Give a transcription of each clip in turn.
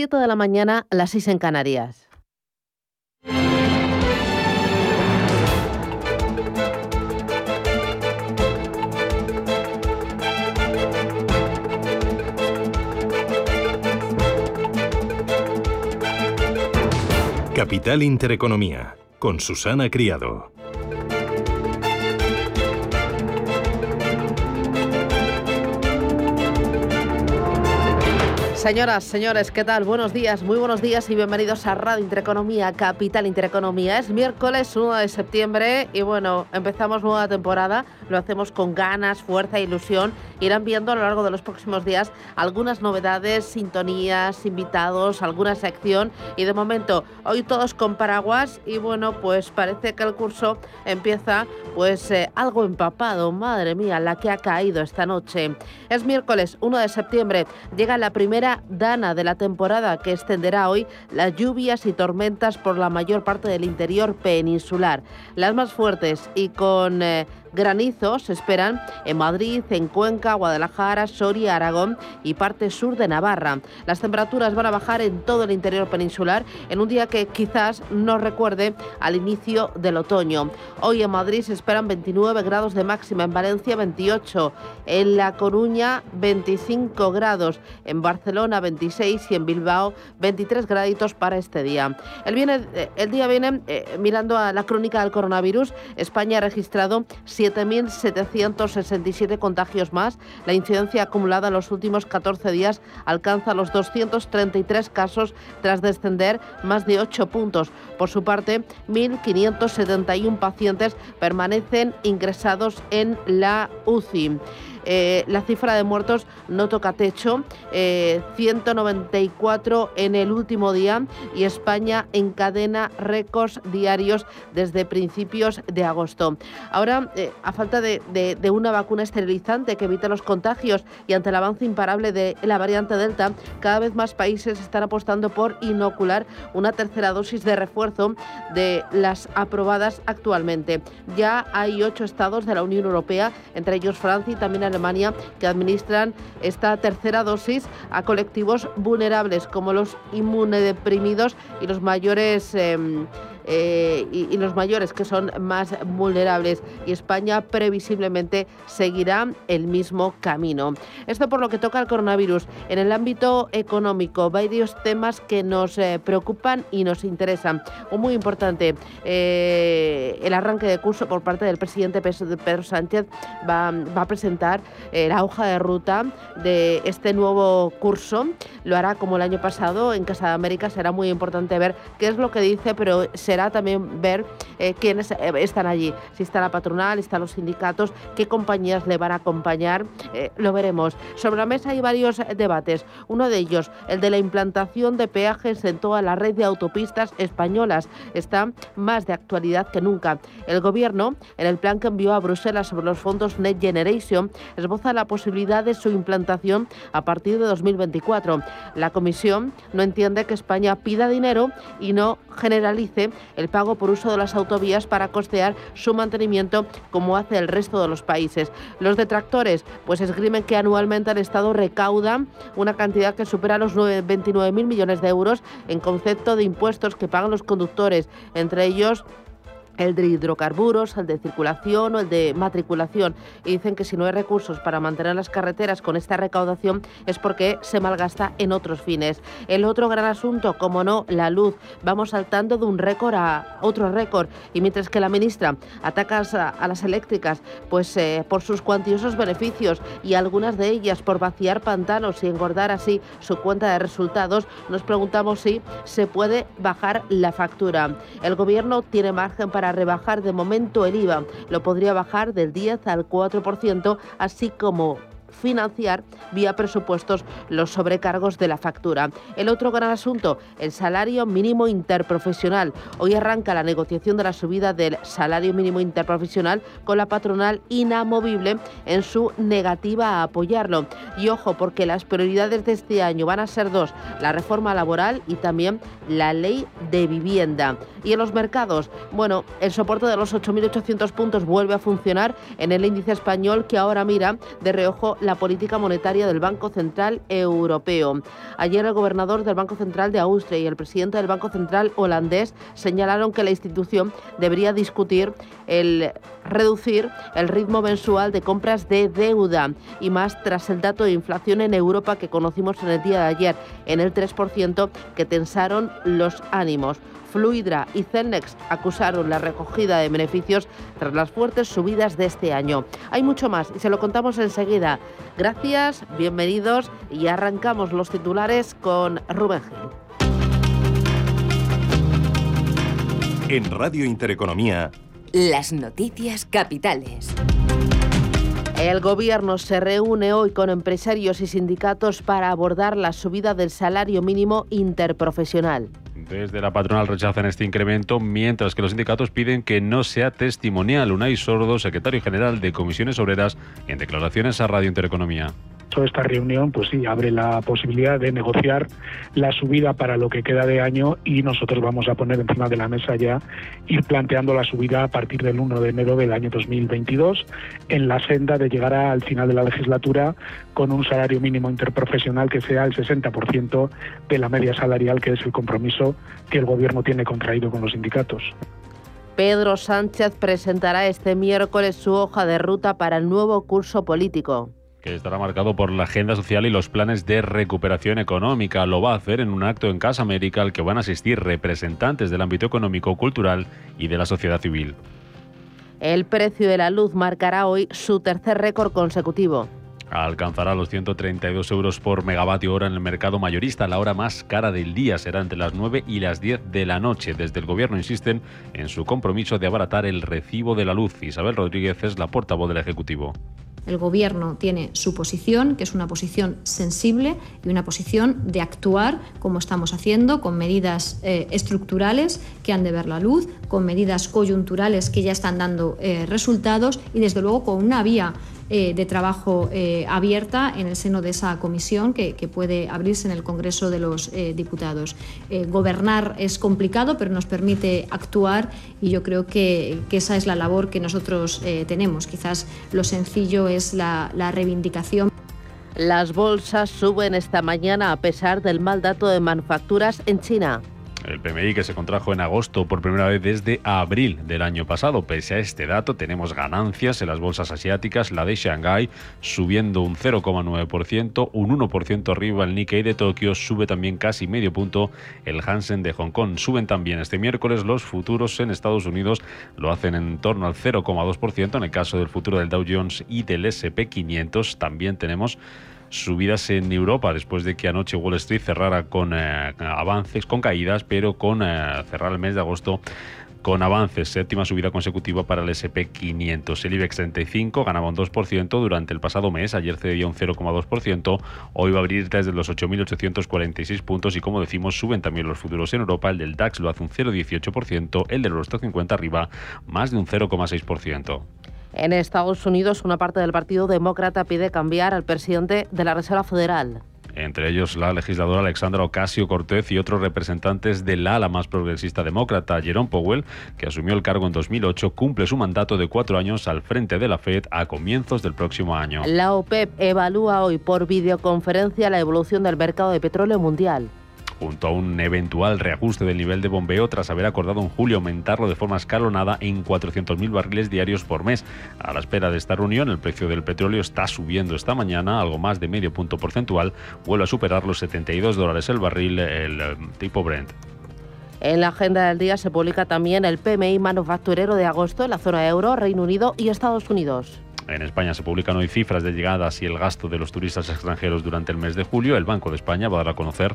7 de la mañana, a las 6 en Canarias. Capital Intereconomía, con Susana Criado. Señoras, señores, ¿qué tal? Buenos días, muy buenos días y bienvenidos a Radio Intereconomía, Capital Intereconomía. Es miércoles 1 de septiembre y bueno, empezamos nueva temporada. Lo hacemos con ganas, fuerza e ilusión. Irán viendo a lo largo de los próximos días algunas novedades, sintonías, invitados, alguna sección. Y de momento, hoy todos con paraguas y bueno, pues parece que el curso empieza pues eh, algo empapado. Madre mía, la que ha caído esta noche. Es miércoles 1 de septiembre. Llega la primera dana de la temporada que extenderá hoy las lluvias y tormentas por la mayor parte del interior peninsular. Las más fuertes y con eh, Granizos se esperan en Madrid, en Cuenca, Guadalajara, Soria, Aragón y parte sur de Navarra. Las temperaturas van a bajar en todo el interior peninsular en un día que quizás nos recuerde al inicio del otoño. Hoy en Madrid se esperan 29 grados de máxima, en Valencia 28, en La Coruña 25 grados, en Barcelona 26 y en Bilbao 23 graditos para este día. El, eh, día viene eh, mirando a la crónica del coronavirus. España ha registrado 7.767 contagios más. La incidencia acumulada en los últimos 14 días alcanza los 233 casos tras descender más de 8 puntos. Por su parte, 1.571 pacientes permanecen ingresados en la UCI. Eh, la cifra de muertos no toca techo, 194 eh, en el último día y España encadena récords diarios desde principios de agosto. Ahora, eh, a falta de, una vacuna esterilizante que evite los contagios y ante el avance imparable de la variante Delta, cada vez más países están apostando por inocular una tercera dosis de refuerzo de las aprobadas actualmente. Ya hay ocho estados de la Unión Europea, entre ellos Francia y también Alemania que administran esta tercera dosis a colectivos vulnerables como los inmunodeprimidos y los mayores em, eh, y, los mayores que son más vulnerables y España previsiblemente seguirá el mismo camino. Esto por lo que toca al coronavirus. En el ámbito económico, varios temas que nos eh, preocupan y nos interesan. Un muy importante, eh, el arranque de curso por parte del presidente Pedro Sánchez va, va a presentar la hoja de ruta de este nuevo curso. Lo hará como el año pasado en Casa de América. Será muy importante ver qué es lo que dice, pero será también ver eh, quiénes eh, están allí, si está la patronal, están los sindicatos, qué compañías le van a acompañar, eh, lo veremos. Sobre la mesa hay varios debates, uno de ellos, el de la implantación de peajes en toda la red de autopistas españolas, está más de actualidad que nunca. El gobierno, en el plan que envió a Bruselas sobre los fondos Net Generation, esboza la posibilidad de su implantación a partir de 2024. La Comisión no entiende que España pida dinero y no generalice el pago por uso de las autovías para costear su mantenimiento como hace el resto de los países. Los detractores pues esgrimen que anualmente el Estado recauda una cantidad que supera los 29.000 millones de euros en concepto de impuestos que pagan los conductores, entre ellos el de hidrocarburos, el de circulación o el de matriculación. Y dicen que si no hay recursos para mantener las carreteras con esta recaudación es porque se malgasta en otros fines. El otro gran asunto, como no, la luz. Vamos saltando de un récord a otro récord. Y mientras que la ministra ataca a, las eléctricas pues eh, por sus cuantiosos beneficios y algunas de ellas por vaciar pantanos y engordar así su cuenta de resultados, nos preguntamos si se puede bajar la factura. El gobierno tiene margen para rebajar de momento el IVA. Lo podría bajar del 10 al 4%, así como financiar vía presupuestos los sobrecargos de la factura. El otro gran asunto, el salario mínimo interprofesional. Hoy arranca la negociación de la subida del salario mínimo interprofesional con la patronal inamovible en su negativa a apoyarlo. Y ojo, porque las prioridades de este año van a ser dos, la reforma laboral y también la ley de vivienda. Y en los mercados, bueno, el soporte de los 8.800 puntos vuelve a funcionar en el índice español que ahora mira de reojo la política monetaria del Banco Central Europeo. Ayer el gobernador del Banco Central de Austria y el presidente del Banco Central holandés señalaron que la institución debería discutir el reducir el ritmo mensual de compras de deuda y más tras el dato de inflación en Europa que conocimos en el día de ayer en el 3% que tensaron los ánimos. Fluidra y Celnex acusaron la recogida de beneficios tras las fuertes subidas de este año. Hay mucho más y se lo contamos enseguida. Gracias, bienvenidos y arrancamos los titulares con Rubén Gil. En Radio Intereconomía. Las noticias capitales. El gobierno se reúne hoy con empresarios y sindicatos para abordar la subida del salario mínimo interprofesional. Desde la patronal rechazan este incremento, mientras que los sindicatos piden que no sea testimonial. Unai Sordo, secretario general de Comisiones Obreras, en declaraciones a Radio Intereconomía esta reunión, pues sí, abre la posibilidad de negociar la subida para lo que queda de año y nosotros vamos a poner encima de la mesa ya ir planteando la subida a partir del 1 de enero del año 2022 en la senda de llegar al final de la legislatura con un salario mínimo interprofesional que sea el 60% de la media salarial, que es el compromiso que el Gobierno tiene contraído con los sindicatos. Pedro Sánchez presentará este miércoles su hoja de ruta para el nuevo curso político estará marcado por la agenda social y los planes de recuperación económica. Lo va a hacer en un acto en Casa América al que van a asistir representantes del ámbito económico, cultural y de la sociedad civil. El precio de la luz marcará hoy su tercer récord consecutivo. Alcanzará los 132 euros por megavatio hora en el mercado mayorista. La hora más cara del día será entre las 9 y las 10 de la noche. Desde el gobierno insisten en su compromiso de abaratar el recibo de la luz. Isabel Rodríguez es la portavoz del Ejecutivo. El Gobierno tiene su posición, que es una posición sensible y una posición de actuar como estamos haciendo, con medidas eh, estructurales que han de ver la luz, con medidas coyunturales que ya están dando eh, resultados y, desde luego, con una vía eh, de trabajo eh, abierta en el seno de esa comisión que, puede abrirse en el Congreso de los eh, Diputados. gobernar es complicado, pero nos permite actuar y yo creo que, esa es la labor que nosotros tenemos. Quizás lo sencillo es la reivindicación. Las bolsas suben esta mañana a pesar del mal dato de manufacturas en China. El PMI que se contrajo en agosto por primera vez desde abril del año pasado. Pese a este dato, tenemos ganancias en las bolsas asiáticas, la de Shanghái subiendo un 0,9%, un 1% arriba el Nikkei de Tokio, sube también casi medio punto el Hansen de Hong Kong. Suben también este miércoles los futuros en Estados Unidos, lo hacen en torno al 0,2%. En el caso del futuro del Dow Jones y del SP500 también tenemos subidas en Europa después de que anoche Wall Street cerrara con eh, avances, con caídas, pero con eh, cerrar el mes de agosto con avances, séptima subida consecutiva para el SP500. El IBEX 35 ganaba un 2% durante el pasado mes, ayer cedía un 0,2%, hoy va a abrir desde los 8.846 puntos y como decimos suben también los futuros en Europa, el del DAX lo hace un 0,18%, el del Eurostock 50 arriba más de un 0,6%. En Estados Unidos, una parte del Partido Demócrata pide cambiar al presidente de la Reserva Federal entre ellos la legisladora Alexandra Ocasio Cortez y otros representantes del ala más progresista demócrata, Jerome Powell, que asumió el cargo en 2008, cumple su mandato de cuatro años al frente de la Fed a comienzos del próximo año. La OPEP evalúa hoy por videoconferencia la evolución del mercado de petróleo mundial junto a un eventual reajuste del nivel de bombeo tras haber acordado en julio aumentarlo de forma escalonada en 400.000 barriles diarios por mes. A la espera de esta reunión, el precio del petróleo está subiendo esta mañana, algo más de medio punto porcentual, vuelve a superar los 72 dólares el barril, el eh, tipo Brent. En la agenda del día se publica también el PMI manufacturero de agosto en la zona euro, Reino Unido y Estados Unidos. En España se publican hoy cifras de llegadas y el gasto de los turistas extranjeros durante el mes de julio. El Banco de España va a dar a conocer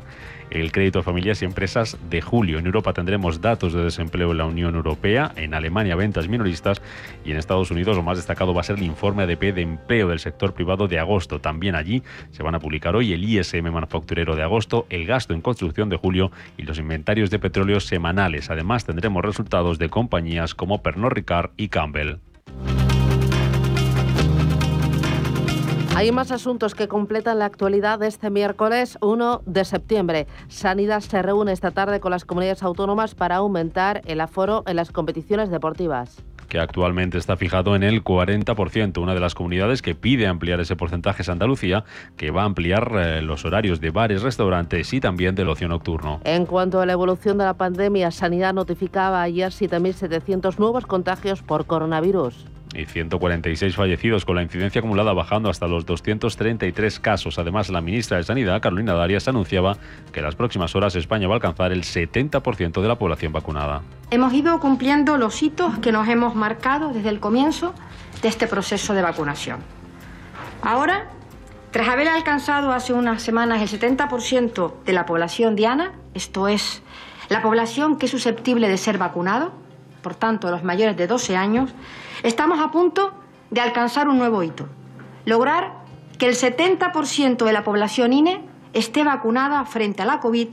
el crédito a familias y empresas de julio. En Europa tendremos datos de desempleo en la Unión Europea, en Alemania ventas minoristas y en Estados Unidos lo más destacado va a ser el informe ADP de empleo del sector privado de agosto. También allí se van a publicar hoy el ISM manufacturero de agosto, el gasto en construcción de julio y los inventarios de petróleo semanales. Además tendremos resultados de compañías como Pernod Ricard y Campbell. Hay más asuntos que completan la actualidad de este miércoles 1 de septiembre. Sanidad se reúne esta tarde con las comunidades autónomas para aumentar el aforo en las competiciones deportivas que actualmente está fijado en el 40%. Una de las comunidades que pide ampliar ese porcentaje es Andalucía, que va a ampliar eh, los horarios de bares, restaurantes y también del ocio nocturno. En cuanto a la evolución de la pandemia, Sanidad notificaba ayer 7.700 nuevos contagios por coronavirus y 146 fallecidos, con la incidencia acumulada bajando hasta los 233 casos. Además, la ministra de Sanidad, Carolina Darias, anunciaba que en las próximas horas España va a alcanzar el 70% de la población vacunada. Hemos ido cumpliendo los hitos que nos hemos marcado desde el comienzo de este proceso de vacunación. Ahora, tras haber alcanzado hace unas semanas el 70% de la población diana, esto es, la población que es susceptible de ser vacunado, por tanto los mayores de 12 años, estamos a punto de alcanzar un nuevo hito. Lograr que el 70% de la población INE esté vacunada frente a la COVID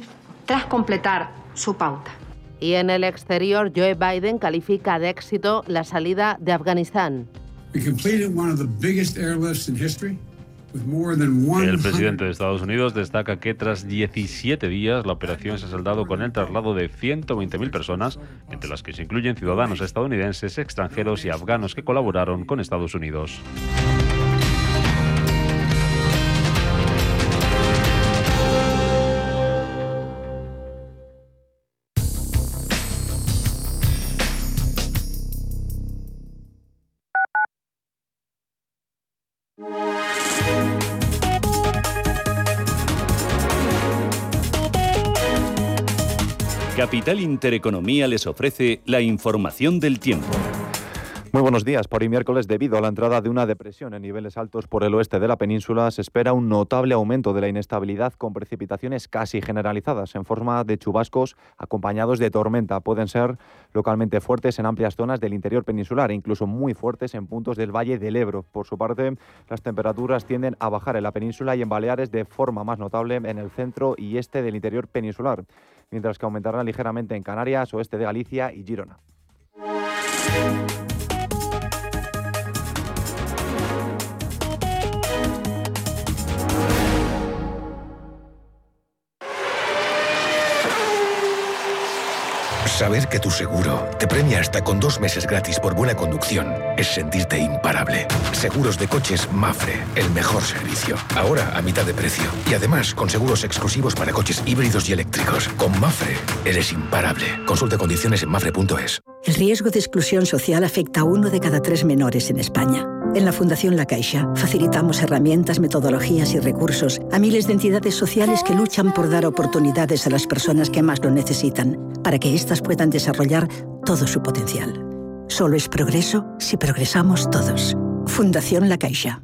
tras completar su pauta. Y en el exterior, Joe Biden califica de éxito la salida de Afganistán. El presidente de Estados Unidos destaca que tras 17 días la operación se ha saldado con el traslado de 120.000 personas, entre las que se incluyen ciudadanos estadounidenses, extranjeros y afganos que colaboraron con Estados Unidos. Capital Intereconomía les ofrece la información del tiempo. Muy buenos días. Por hoy miércoles, debido a la entrada de una depresión en niveles altos por el oeste de la península, se espera un notable aumento de la inestabilidad con precipitaciones casi generalizadas en forma de chubascos acompañados de tormenta. Pueden ser localmente fuertes en amplias zonas del interior peninsular e incluso muy fuertes en puntos del Valle del Ebro. Por su parte, las temperaturas tienden a bajar en la península y en Baleares de forma más notable en el centro y este del interior peninsular mientras que aumentará ligeramente en Canarias, oeste de Galicia y Girona. Saber que tu seguro te premia hasta con dos meses gratis por buena conducción es sentirte imparable. Seguros de coches Mafre, el mejor servicio. Ahora a mitad de precio. Y además con seguros exclusivos para coches híbridos y eléctricos. Con Mafre eres imparable. Consulta condiciones en mafre.es. El riesgo de exclusión social afecta a uno de cada tres menores en España. En la Fundación La Caixa facilitamos herramientas, metodologías y recursos a miles de entidades sociales que luchan por dar oportunidades a las personas que más lo necesitan, para que éstas puedan desarrollar todo su potencial. Solo es progreso si progresamos todos. Fundación La Caixa.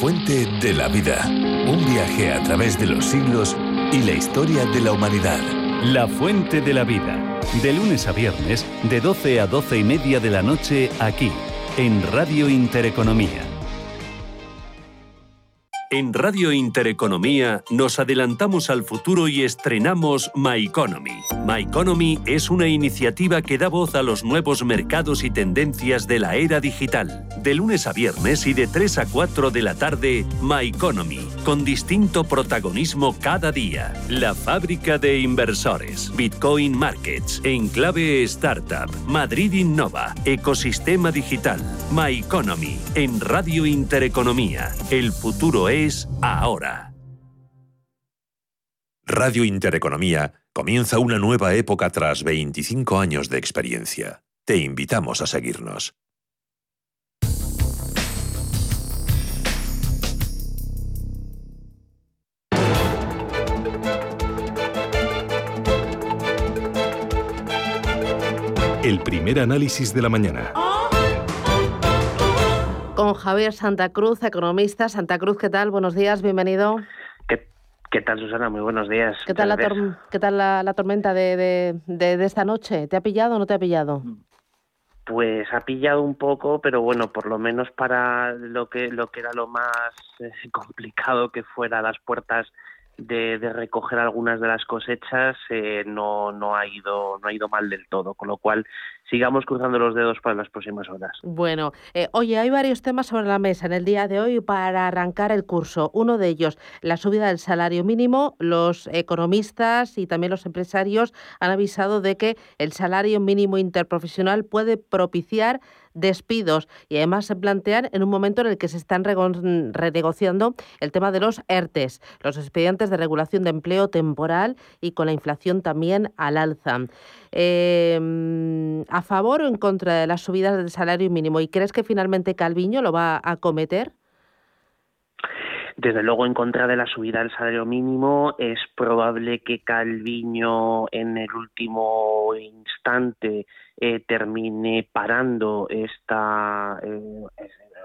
Fuente de la vida. Un viaje a través de los siglos y la historia de la humanidad. La fuente de la vida. De lunes a viernes, de 12 a 12 y media de la noche, aquí, en Radio Intereconomía. En Radio Intereconomía nos adelantamos al futuro y estrenamos My Economy. My Economy es una iniciativa que da voz a los nuevos mercados y tendencias de la era digital. De lunes a viernes y de 3 a 4 de la tarde, My Economy, con distinto protagonismo cada día. La fábrica de inversores, Bitcoin Markets, Enclave Startup, Madrid Innova, Ecosistema Digital, My Economy, en Radio Intereconomía. El futuro es ahora. Radio Intereconomía comienza una nueva época tras 25 años de experiencia. Te invitamos a seguirnos. El primer análisis de la mañana con Javier Santa Cruz, economista. Santa Cruz, ¿qué tal? Buenos días, bienvenido. ¿Qué tal, Susana? Muy buenos días. ¿Qué tal, la, ¿qué tal la, tormenta de, de, esta noche? ¿Te ha pillado o no te ha pillado? Pues ha pillado un poco, pero bueno, por lo menos para lo que lo que era lo más eh, complicado que fuera las puertas de, recoger algunas de las cosechas eh, no, no, ha ido, no ha ido mal del todo, con lo cual sigamos cruzando los dedos para las próximas horas. Bueno, eh, oye, hay varios temas sobre la mesa en el día de hoy para arrancar el curso. Uno de ellos, la subida del salario mínimo. Los economistas y también los empresarios han avisado de que el salario mínimo interprofesional puede propiciar despidos y además se plantean en un momento en el que se están renegociando el tema de los ERTES, los expedientes de regulación de empleo temporal y con la inflación también al alza. Em, ¿A favor o en contra de las subidas del salario mínimo? ¿Y crees que finalmente Calviño lo va a acometer? Desde luego, en contra de la subida del salario mínimo, es probable que Calviño en el último instante eh, termine parando esta, eh,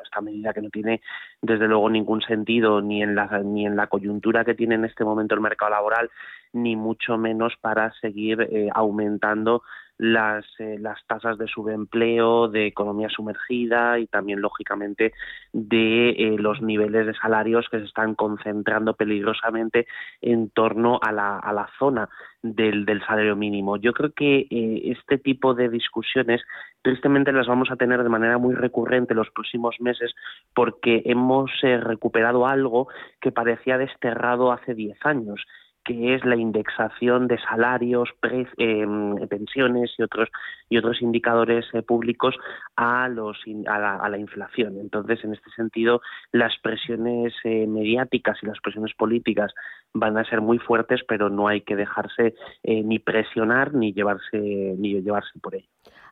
esta medida que no tiene desde luego ningún sentido ni en la ni en la coyuntura que tiene en este momento el mercado laboral ni mucho menos para seguir eh, aumentando las, eh, las tasas de subempleo, de economía sumergida y también, lógicamente, de eh, los niveles de salarios que se están concentrando peligrosamente en torno a la, zona del, salario mínimo. Yo creo que eh, este tipo de discusiones tristemente las vamos a tener de manera muy recurrente los próximos meses porque hemos recuperado algo que parecía desterrado hace 10 años que es la indexación de salarios, em, pensiones y otros y otros indicadores eh, públicos a los a la, inflación. Entonces, en este sentido, las presiones eh, mediáticas y las presiones políticas van a ser muy fuertes, pero no hay que dejarse eh, ni presionar ni llevarse ni llevarse por ello.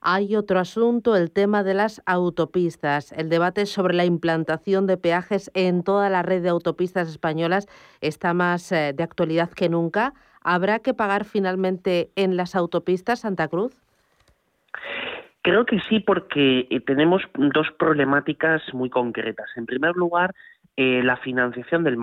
Hay otro asunto, el tema de las autopistas. El debate sobre la implantación de peajes en toda la red de autopistas españolas está más eh, de actualidad que nunca. ¿Habrá que pagar finalmente en las autopistas Santa Cruz? Creo que sí, porque eh, tenemos dos problemáticas muy concretas. En primer lugar, eh, la financiación del,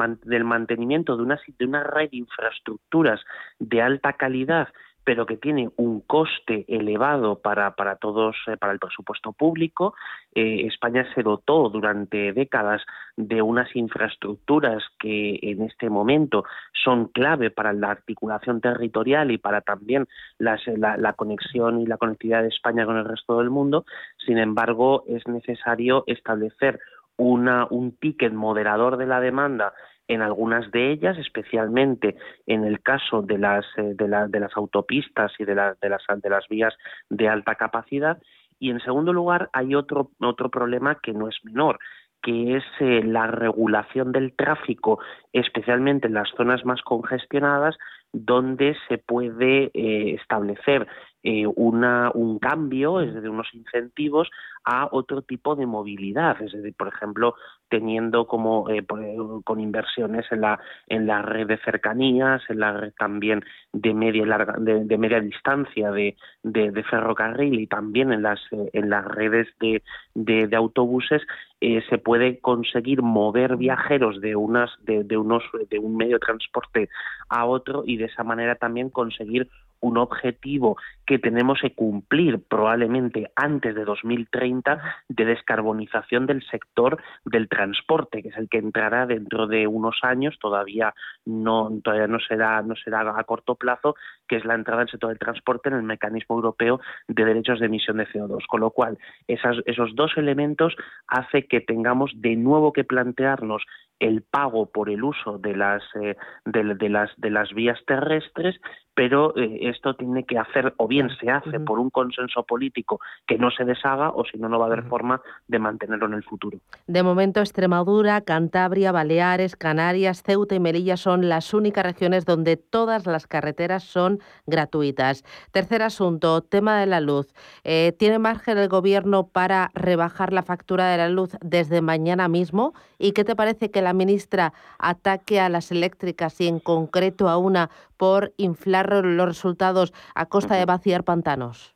mantenimiento de una red de infraestructuras de alta calidad pero que tiene un coste elevado para, para todos, eh, para el presupuesto público. Eh, España se dotó durante décadas de unas infraestructuras que en este momento son clave para la articulación territorial y para también la, la conexión y la conectividad de España con el resto del mundo. Sin embargo, es necesario establecer una, un ticket moderador de la demanda en algunas de ellas, especialmente en el caso de las, eh, de, de las autopistas y de, de, las, de las vías de alta capacidad. Y en segundo lugar, hay otro, otro problema que no es menor, que es eh, la regulación del tráfico, especialmente en las zonas más congestionadas, donde se puede eh, establecer eh, una, un cambio, es decir, unos incentivos a otro tipo de movilidad, es decir, por ejemplo, teniendo como eh, con inversiones en la en la red de cercanías, en la red también de media larga de, media distancia de, de, ferrocarril y también en las en las redes de, de, autobuses se puede conseguir mover viajeros de unas de, de unos de un medio de transporte a otro y de esa manera también conseguir un objetivo que tenemos que cumplir probablemente antes de 2030 de descarbonización del sector del transporte, que es el que entrará dentro de unos años, todavía no todavía no será no será a corto plazo, que es la entrada del sector del transporte en el mecanismo europeo de derechos de emisión de CO2, con lo cual esos dos elementos hace que tengamos de nuevo que plantearnos el pago por el uso de las eh, de, las de las vías terrestres pero eh, esto tiene que hacer o bien se hace por un consenso político que no se deshaga o si no no va a haber forma de mantenerlo en el futuro. De momento Extremadura, Cantabria, Baleares, Canarias, Ceuta y Melilla son las únicas regiones donde todas las carreteras son gratuitas. Tercer asunto, tema de la luz. Eh, ¿Tiene margen el gobierno para rebajar la factura de la luz desde mañana mismo? ¿Y qué te parece que la ministra ataque a las eléctricas y en concreto a una por inflar los resultados a costa de vaciar pantanos?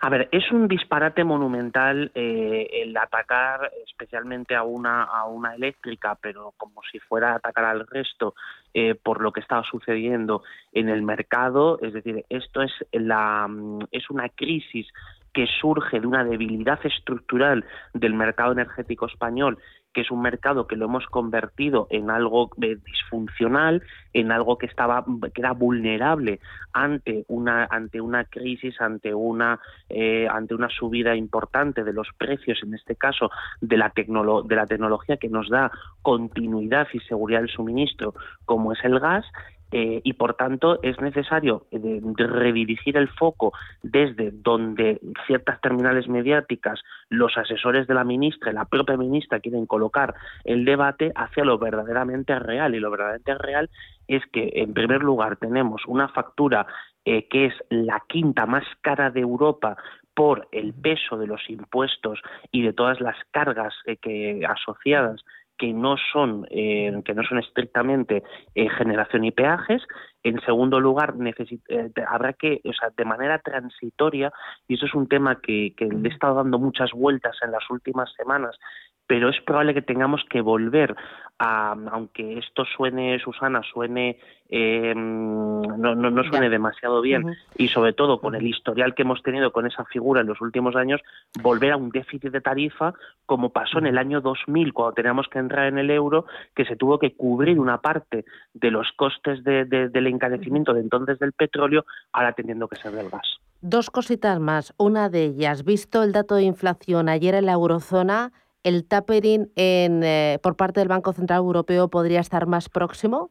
A ver, es un disparate monumental eh, el atacar especialmente a una, a una eléctrica, pero como si fuera a atacar al resto eh, por lo que estaba sucediendo en el mercado. Es decir, esto es, la, mm, es una crisis que surge de una debilidad estructural del mercado energético español que es un mercado que lo hemos convertido en algo eh, disfuncional, en algo que estaba que era vulnerable ante una ante una crisis, ante una eh, ante una subida importante de los precios, en este caso de la de la tecnología que nos da continuidad y seguridad del suministro, como es el gas, eh, y por tanto es necesario eh, redirigir el foco desde donde ciertas terminales mediáticas, los asesores de la ministra y la propia ministra quieren colocar el debate hacia lo verdaderamente real. Y lo verdaderamente real es que, en primer lugar, tenemos una factura eh, que es la quinta más cara de Europa por el peso de los impuestos y de todas las cargas que asociadas que no son eh, que no son estrictamente eh, generación y peajes. En segundo lugar eh, habrá que o sea de manera transitoria y eso es un tema que, que le he estado dando muchas vueltas en las últimas semanas pero es probable que tengamos que volver a, aunque esto suene, Susana, suene, eh, no, no, suene demasiado bien, y sobre todo con el historial que hemos tenido con esa figura en los últimos años, volver a un déficit de tarifa como pasó en el año 2000, cuando teníamos que entrar en el euro, que se tuvo que cubrir una parte de los costes del encarecimiento de entonces del petróleo, ahora teniendo que ser del gas. Dos cositas más. Una de ellas, visto el dato de inflación ayer en la eurozona, el tapering en, eh, por parte del Banco Central Europeo podría estar más próximo?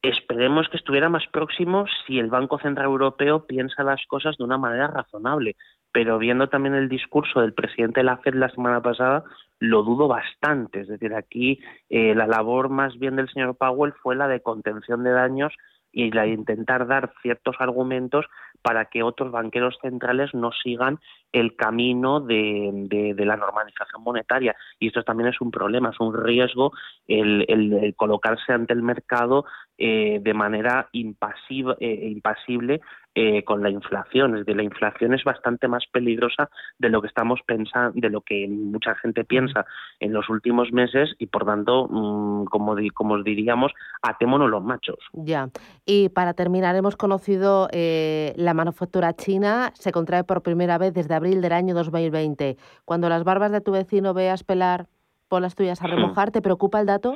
Esperemos que estuviera más próximo si el Banco Central Europeo piensa las cosas de una manera razonable. Pero viendo también el discurso del presidente de la Fed la semana pasada, lo dudo bastante. Es decir, aquí eh, la labor más bien del señor Powell fue la de contención de daños y la de intentar dar ciertos argumentos para que otros banqueros centrales no sigan el camino de, la normalización monetaria. Y esto también es un problema, es un riesgo el, colocarse ante el mercado eh, de manera impasiva, eh, impasible eh, con la inflación. Es decir, la inflación es bastante más peligrosa de lo que estamos pensando, de lo que mucha gente piensa en los últimos meses y por tanto, mm, como, como os diríamos, atémonos los machos. Ya. Y para terminar, hemos conocido eh, la manufactura china se contrae por primera vez desde abril del año 2020. Cuando las barbas de tu vecino veas pelar, por las tuyas a hmm. remojar, ¿te preocupa el dato?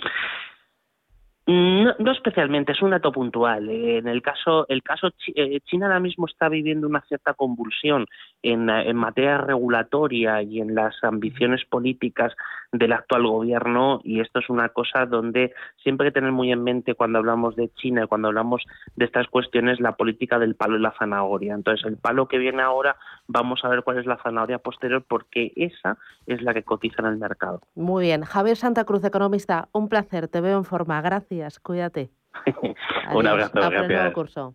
No, no, especialmente, es un dato puntual. En el caso, el caso eh, China ahora mismo está viviendo una cierta convulsión en, materia regulatoria y en las ambiciones políticas del actual gobierno y esto es una cosa donde siempre hay que tener muy en mente cuando hablamos de China y cuando hablamos de estas cuestiones la política del palo y la zanahoria. Entonces el palo que viene ahora vamos a ver cuál es la zanahoria posterior porque esa es la que cotiza en el mercado. Muy bien, Javier Santa Cruz, economista, un placer, te veo en forma. Gracias cuídate. Un abrazo, gracias. curso.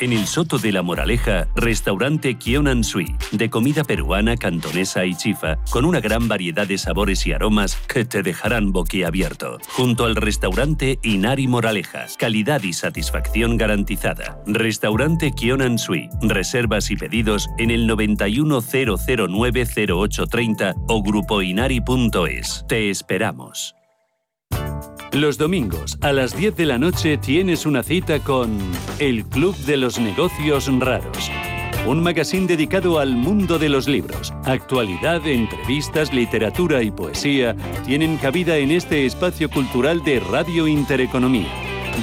En el Soto de la Moraleja, restaurante Kionan Sui, de comida peruana, cantonesa y chifa, con una gran variedad de sabores y aromas que te dejarán boquiabierto. Junto al restaurante Inari Moraleja, calidad y satisfacción garantizada. Restaurante Kionan Sui, reservas y pedidos en el 910090830 o grupoinari.es. Te esperamos. Los domingos a las 10 de la noche tienes una cita con El Club de los Negocios Raros. Un magazine dedicado al mundo de los libros. Actualidad, entrevistas, literatura y poesía tienen cabida en este espacio cultural de Radio Intereconomía.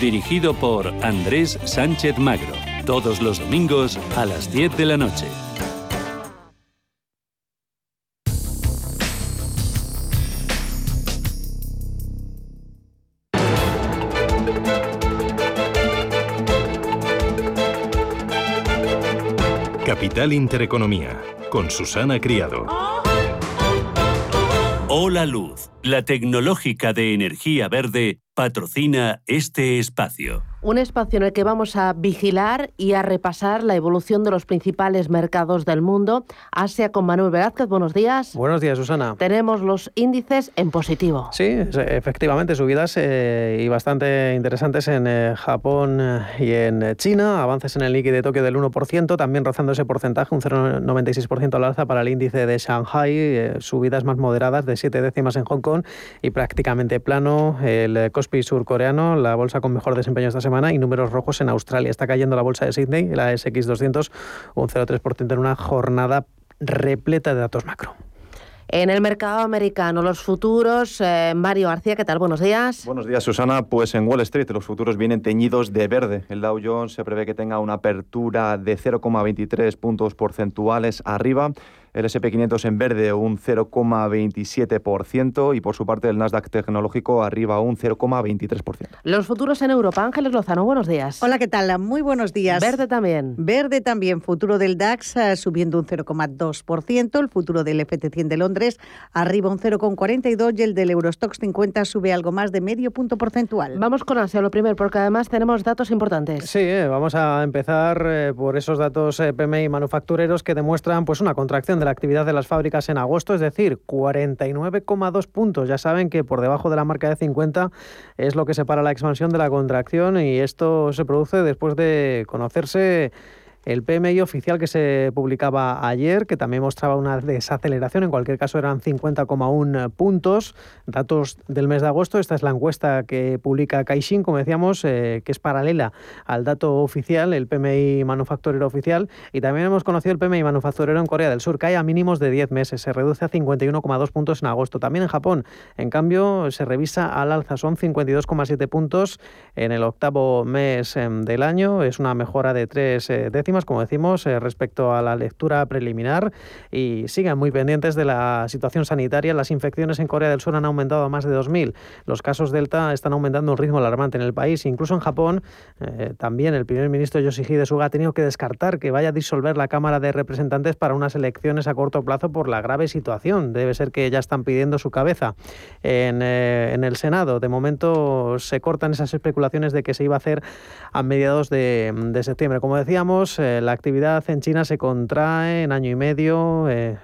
Dirigido por Andrés Sánchez Magro. Todos los domingos a las 10 de la noche. Intereconomía, con Susana Criado. Hola Luz, la tecnológica de energía verde, patrocina este espacio un espacio en el que vamos a vigilar y a repasar la evolución de los principales mercados del mundo. Asia con Manuel Velázquez, buenos días. Buenos días, Susana. Tenemos los índices en positivo. Sí, efectivamente, subidas eh, y bastante interesantes en eh, Japón eh, y en China. Avances en el Nikkei de Tokio del 1%, también rozando ese porcentaje, un 0,96% al alza para el índice de Shanghai, subidas más moderadas de 7 décimas en Hong Kong y prácticamente plano el Kospi surcoreano, la bolsa con mejor desempeño esta semana y números rojos en Australia. Está cayendo la bolsa de Sydney, la SX200, un 0,3% en una jornada repleta de datos macro. En el mercado americano, los futuros, eh, Mario García, ¿qué tal? Buenos días. Buenos días, Susana. Pues en Wall Street los futuros vienen teñidos de verde. El Dow Jones se prevé que tenga una apertura de 0,23 puntos porcentuales arriba el SP500 en verde un 0,27% y por su parte el Nasdaq tecnológico arriba un 0,23%. Los futuros en Europa. Ángeles Lozano, buenos días. Hola, ¿qué tal? Muy buenos días. Verde también. Verde también. Futuro del DAX eh, subiendo un 0,2%. El futuro del FT100 de Londres arriba un 0,42% y el del Eurostox 50 sube algo más de medio punto porcentual. Vamos con Asia, lo primero, porque además tenemos datos importantes. Sí, eh, vamos a empezar eh, por esos datos PMI manufactureros que demuestran pues una contracción de la actividad de las fábricas en agosto, es decir, 49,2 puntos. Ya saben que por debajo de la marca de 50 es lo que separa la expansión de la contracción y esto se produce después de conocerse el PMI oficial que se publicaba ayer, que también mostraba una desaceleración, en cualquier caso eran 50,1 puntos, datos del mes de agosto. Esta es la encuesta que publica Caixin, como decíamos, eh, que es paralela al dato oficial, el PMI manufacturero oficial. Y también hemos conocido el PMI manufacturero en Corea del Sur, cae a mínimos de 10 meses, se reduce a 51,2 puntos en agosto. También en Japón, en cambio, se revisa al alza, son 52,7 puntos en el octavo mes em, del año, es una mejora de tres eh, décimas como decimos, eh, respecto a la lectura preliminar y sigan muy pendientes de la situación sanitaria. Las infecciones en Corea del Sur han aumentado a más de 2.000. Los casos Delta están aumentando a un ritmo alarmante en el país. Incluso en Japón, eh, también el primer ministro Yoshihide Suga ha tenido que descartar que vaya a disolver la Cámara de Representantes para unas elecciones a corto plazo por la grave situación. Debe ser que ya están pidiendo su cabeza en, eh, en el Senado. De momento se cortan esas especulaciones de que se iba a hacer a mediados de, de septiembre. Como decíamos, eh, la actividad en China se contrae en año y medio eh,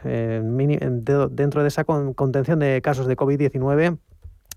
dentro de esa contención de casos de COVID-19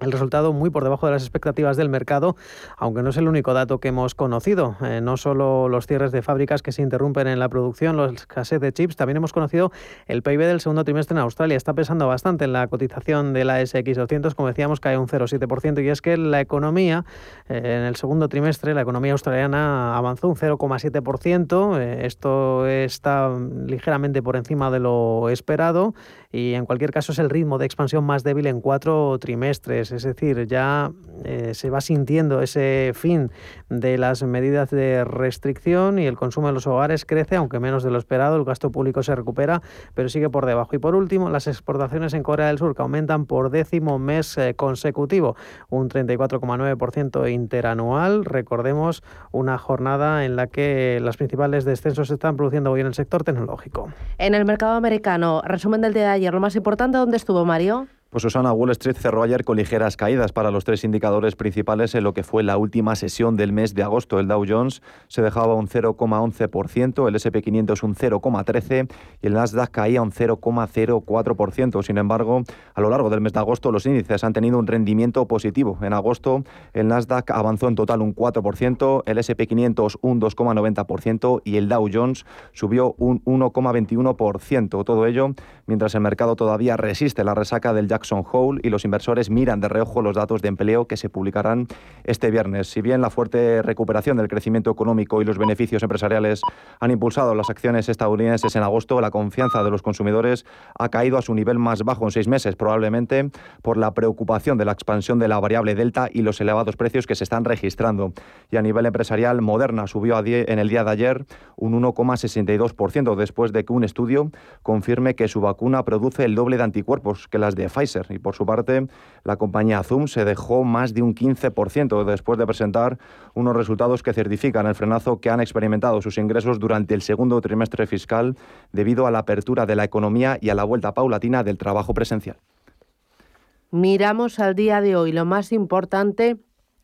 el resultado muy por debajo de las expectativas del mercado, aunque no es el único dato que hemos conocido. Eh, no solo los cierres de fábricas que se interrumpen en la producción, los escasez de chips, también hemos conocido el PIB del segundo trimestre en Australia. Está pesando bastante en la cotización de la SX200, como decíamos, cae un 0,7%. Y es que la economía, eh, en el segundo trimestre, la economía australiana avanzó un 0,7%. Eh, esto está ligeramente por encima de lo esperado y en cualquier caso es el ritmo de expansión más débil en cuatro trimestres, es decir, ya eh, se va sintiendo ese fin de las medidas de restricción y el consumo de los hogares crece, aunque menos de lo esperado, el gasto público se recupera, pero sigue por debajo. Y por último, las exportaciones en Corea del Sur que aumentan por décimo mes eh, consecutivo, un 34,9% interanual. Recordemos una jornada en la que las principales descensos se están produciendo hoy en el sector tecnológico. En el mercado americano, resumen del día de ayer lo más importante, ¿dónde estuvo Mario? Pues Susana, Wall Street cerró ayer con ligeras caídas para los tres indicadores principales en lo que fue la última sesión del mes de agosto. El Dow Jones se dejaba un 0,11%, el SP 500 un 0,13% y el Nasdaq caía un 0,04%. Sin embargo, a lo largo del mes de agosto los índices han tenido un rendimiento positivo. En agosto el Nasdaq avanzó en total un 4%, el SP 500 un 2,90% y el Dow Jones subió un 1,21%. Todo ello mientras el mercado todavía resiste la resaca del Jack Jackson Hole y los inversores miran de reojo los datos de empleo que se publicarán este viernes. Si bien la fuerte recuperación del crecimiento económico y los beneficios empresariales han impulsado las acciones estadounidenses en agosto, la confianza de los consumidores ha caído a su nivel más bajo en seis meses, probablemente por la preocupación de la expansión de la variable delta y los elevados precios que se están registrando. Y a nivel empresarial, Moderna subió en el día de ayer un 1,62% después de que un estudio confirme que su vacuna produce el doble de anticuerpos que las de Pfizer y por su parte, la compañía Zoom se dejó más de un 15% después de presentar unos resultados que certifican el frenazo que han experimentado sus ingresos durante el segundo trimestre fiscal debido a la apertura de la economía y a la vuelta paulatina del trabajo presencial. Miramos al día de hoy lo más importante.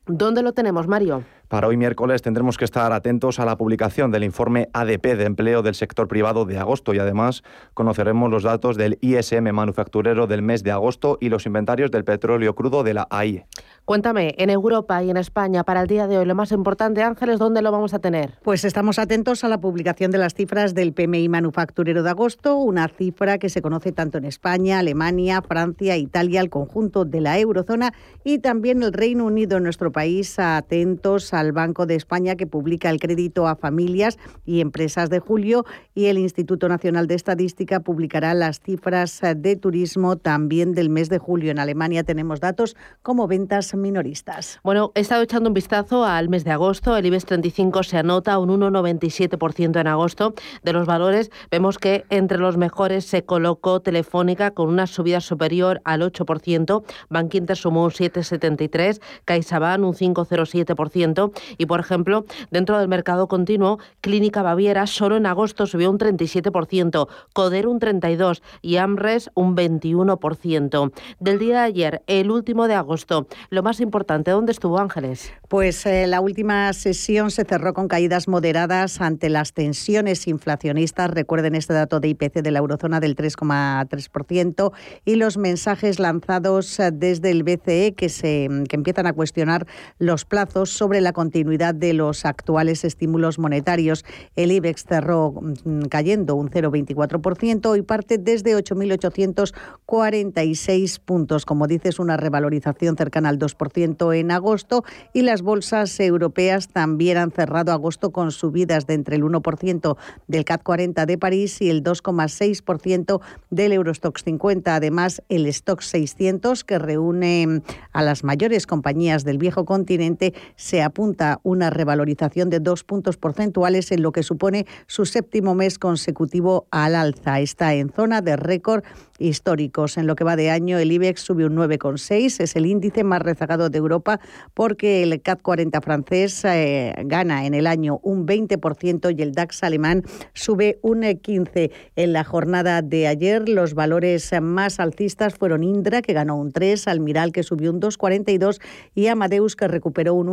¿Dónde lo tenemos, Mario? Para hoy miércoles tendremos que estar atentos a la publicación del informe ADP de empleo del sector privado de agosto y además conoceremos los datos del ISM manufacturero del mes de agosto y los inventarios del petróleo crudo de la AIE. Cuéntame, en Europa y en España para el día de hoy lo más importante, Ángeles, ¿dónde lo vamos a tener? Pues estamos atentos a la publicación de las cifras del PMI manufacturero de agosto, una cifra que se conoce tanto en España, Alemania, Francia, Italia, el conjunto de la eurozona y también el Reino Unido, en nuestro país, atentos a al Banco de España que publica el crédito a familias y empresas de julio y el Instituto Nacional de Estadística publicará las cifras de turismo también del mes de julio. En Alemania tenemos datos como ventas minoristas. Bueno, he estado echando un vistazo al mes de agosto. El IBEX 35 se anota un 1,97% en agosto. De los valores vemos que entre los mejores se colocó Telefónica con una subida superior al 8%, Bankinter sumó un 7,73%, CaixaBank un 5,07%, y, por ejemplo, dentro del mercado continuo, Clínica Baviera solo en agosto subió un 37%, Coder un 32% y Amres un 21%. Del día de ayer, el último de agosto, lo más importante, ¿dónde estuvo Ángeles? Pues eh, la última sesión se cerró con caídas moderadas ante las tensiones inflacionistas. Recuerden este dato de IPC de la eurozona del 3,3% y los mensajes lanzados eh, desde el BCE que, se, que empiezan a cuestionar los plazos sobre la continuidad de los actuales estímulos monetarios. El IBEX cerró mm, cayendo un 0,24% y parte desde 8.846 puntos. Como dices, una revalorización cercana al 2% en agosto y las bolsas europeas también han cerrado agosto con subidas de entre el 1% del CAC 40 de París y el 2,6% del Eurostox 50. Además, el Stock 600, que reúne a las mayores compañías del viejo continente, se apunta una revalorización de dos puntos porcentuales en lo que supone su séptimo mes consecutivo al alza. Está en zona de récord históricos. En lo que va de año, el IBEX sube un 9,6, es el índice más rezagado de Europa porque el CAC 40 francés eh, gana en el año un 20% y el DAX alemán sube un 15%. En la jornada de ayer, los valores más alcistas fueron Indra, que ganó un 3, Almiral, que subió un 2,42 y Amadeus, que recuperó un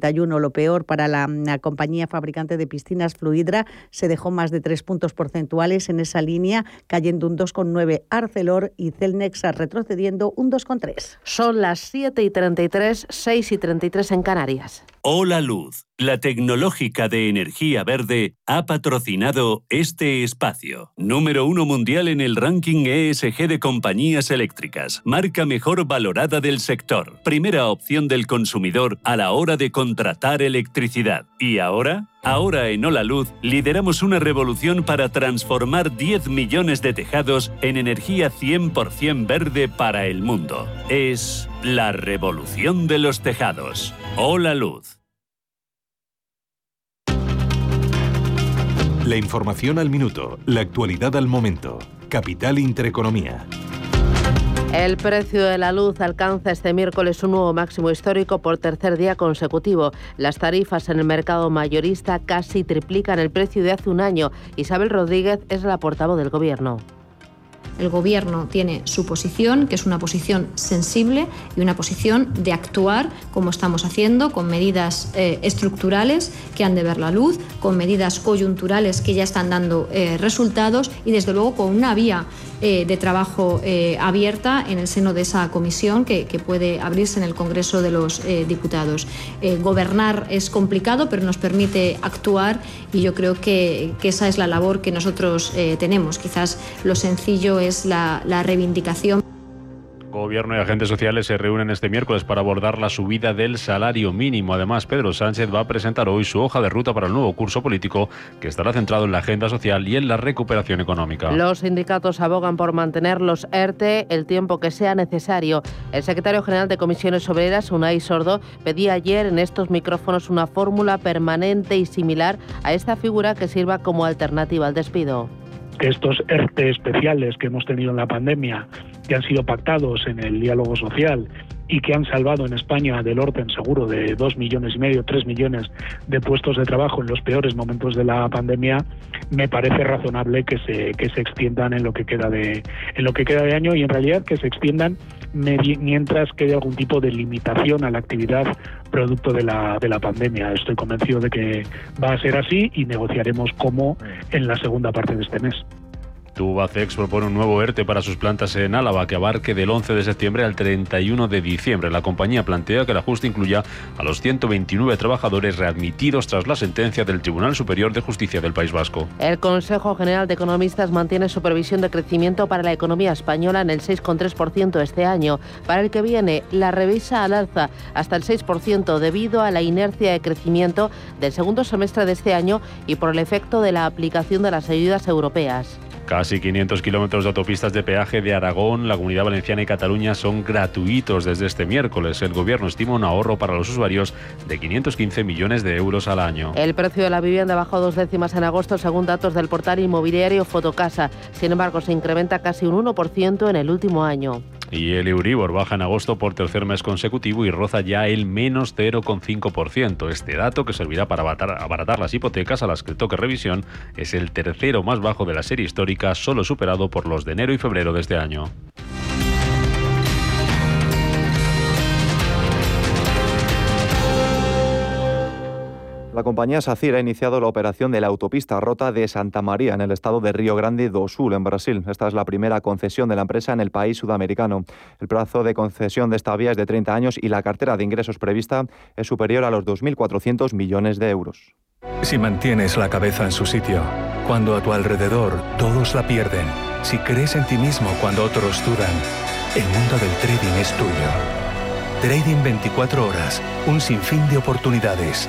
1,61. Lo peor para la, la compañía fabricante de piscinas Fluidra se dejó más de 3 puntos porcentuales en esa línea, cayendo un 2,9 Arcelor y Celnex retrocediendo un 2,3. Son las 7 y 33, 6 y 33 en Canarias. Hola Luz, la tecnológica de energía verde, ha patrocinado este espacio. Número uno mundial en el ranking ESG de compañías eléctricas. Marca mejor valorada del sector. Primera opción del consumidor a la hora de contratar electricidad. ¿Y ahora? Ahora en Hola Luz lideramos una revolución para transformar 10 millones de tejados en energía 100% verde para el mundo. Es la revolución de los tejados. Hola Luz. La información al minuto, la actualidad al momento. Capital Intereconomía. El precio de la luz alcanza este miércoles un nuevo máximo histórico por tercer día consecutivo. Las tarifas en el mercado mayorista casi triplican el precio de hace un año. Isabel Rodríguez es la portavoz del Gobierno. El Gobierno tiene su posición, que es una posición sensible y una posición de actuar como estamos haciendo, con medidas eh, estructurales que han de ver la luz, con medidas coyunturales que ya están dando eh, resultados y desde luego con una vía eh, de trabajo abierta en el seno de esa comisión que, puede abrirse en el Congreso de los Diputados. gobernar es complicado, pero nos permite actuar y yo creo que, esa es la labor que nosotros tenemos. Quizás lo sencillo es la reivindicación. Gobierno y agentes sociales se reúnen este miércoles para abordar la subida del salario mínimo. Además, Pedro Sánchez va a presentar hoy su hoja de ruta para el nuevo curso político que estará centrado en la agenda social y en la recuperación económica. Los sindicatos abogan por mantener los ERTE el tiempo que sea necesario. El secretario general de Comisiones Obreras, Unai Sordo, pedía ayer en estos micrófonos una fórmula permanente y similar a esta figura que sirva como alternativa al despido. Estos ERTE especiales que hemos tenido en la pandemia que han sido pactados en el diálogo social y que han salvado en España del orden seguro de dos millones y medio, tres millones de puestos de trabajo en los peores momentos de la pandemia, me parece razonable que se, que se extiendan en lo que queda de en lo que queda de año y en realidad que se extiendan mientras quede algún tipo de limitación a la actividad producto de la, de la pandemia. Estoy convencido de que va a ser así y negociaremos cómo en la segunda parte de este mes. Tubacex propone un nuevo ERTE para sus plantas en Álava que abarque del 11 de septiembre al 31 de diciembre. La compañía plantea que el ajuste incluya a los 129 trabajadores readmitidos tras la sentencia del Tribunal Superior de Justicia del País Vasco. El Consejo General de Economistas mantiene su previsión de crecimiento para la economía española en el 6,3% este año. Para el que viene, la revisa al alza hasta el 6% debido a la inercia de crecimiento del segundo semestre de este año y por el efecto de la aplicación de las ayudas europeas. Casi 500 kilómetros de autopistas de peaje de Aragón, la Comunidad Valenciana y Cataluña son gratuitos desde este miércoles. El Gobierno estima un ahorro para los usuarios de 515 millones de euros al año. El precio de la vivienda bajó dos décimas en agosto según datos del portal inmobiliario Fotocasa. Sin embargo, se incrementa casi un 1% en el último año. Y el Euribor baja en agosto por tercer mes consecutivo y roza ya el menos 0,5%. Este dato, que servirá para abaratar, las hipotecas a las que toque revisión, es el tercero más bajo de la serie histórica, solo superado por los de enero y febrero de este año. La compañía SACIR ha iniciado la operación de la autopista rota de Santa María en el estado de Río Grande do Sul, en Brasil. Esta es la primera concesión de la empresa en el país sudamericano. El plazo de concesión de esta vía es de 30 años y la cartera de ingresos prevista es superior a los 2.400 millones de euros. Si mantienes la cabeza en su sitio, cuando a tu alrededor todos la pierden, si crees en ti mismo cuando otros dudan, el mundo del trading es tuyo. Trading 24 horas, un sinfín de oportunidades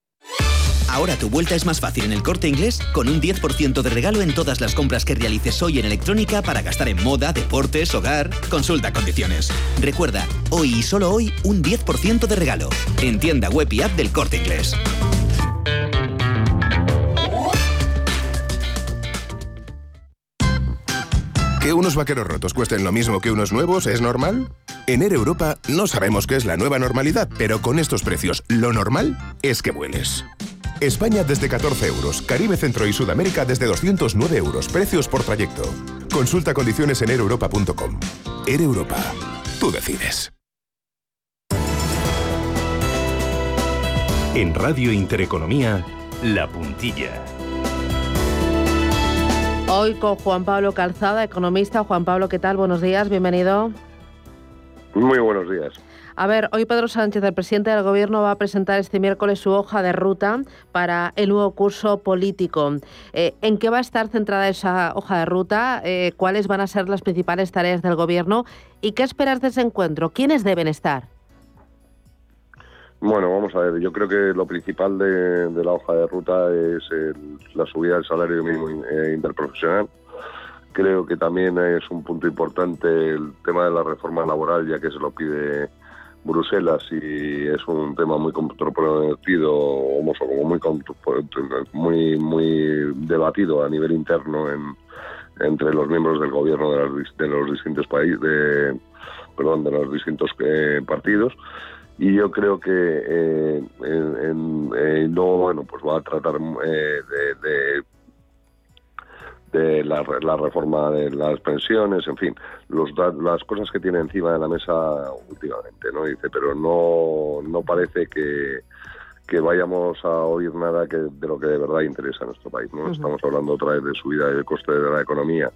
Ahora tu vuelta es más fácil en el corte inglés con un 10% de regalo en todas las compras que realices hoy en electrónica para gastar en moda, deportes, hogar. Consulta condiciones. Recuerda, hoy y solo hoy, un 10% de regalo. En tienda web y app del corte inglés. ¿Que unos vaqueros rotos cuesten lo mismo que unos nuevos es normal? En Air Europa no sabemos qué es la nueva normalidad, pero con estos precios, lo normal es que vueles. España desde 14 euros, Caribe, Centro y Sudamérica desde 209 euros, precios por trayecto. Consulta condiciones en ereuropa.com. Air Europa, tú decides. En Radio Intereconomía, La Puntilla. Hoy con Juan Pablo Calzada, economista. Juan Pablo, ¿qué tal? Buenos días, bienvenido. Muy buenos días. A ver, hoy Pedro Sánchez, el presidente del Gobierno, va a presentar este miércoles su hoja de ruta para el nuevo curso político. Eh, ¿En qué va a estar centrada esa hoja de ruta? Eh, ¿Cuáles van a ser las principales tareas del Gobierno? ¿Y qué esperas de ese encuentro? ¿Quiénes deben estar? Bueno, vamos a ver, yo creo que lo principal de, la hoja de ruta es la subida del salario mínimo eh, interprofesional. Creo que también es un punto importante el tema de la reforma laboral, ya que se lo pide Bruselas y es un tema muy controvertido, como muy, muy, muy debatido a nivel interno en, entre los miembros del gobierno de, de los distintos países, de, perdón, de los distintos eh, partidos. Y yo creo que eh, en, no bueno pues va a tratar de, de, la, la, reforma de las pensiones en fin los, las cosas que tiene encima de la mesa últimamente no dice pero no no parece que que vayamos a oír nada que de lo que de verdad interesa a nuestro país. ¿no? Estamos hablando otra vez de subida del coste de la economía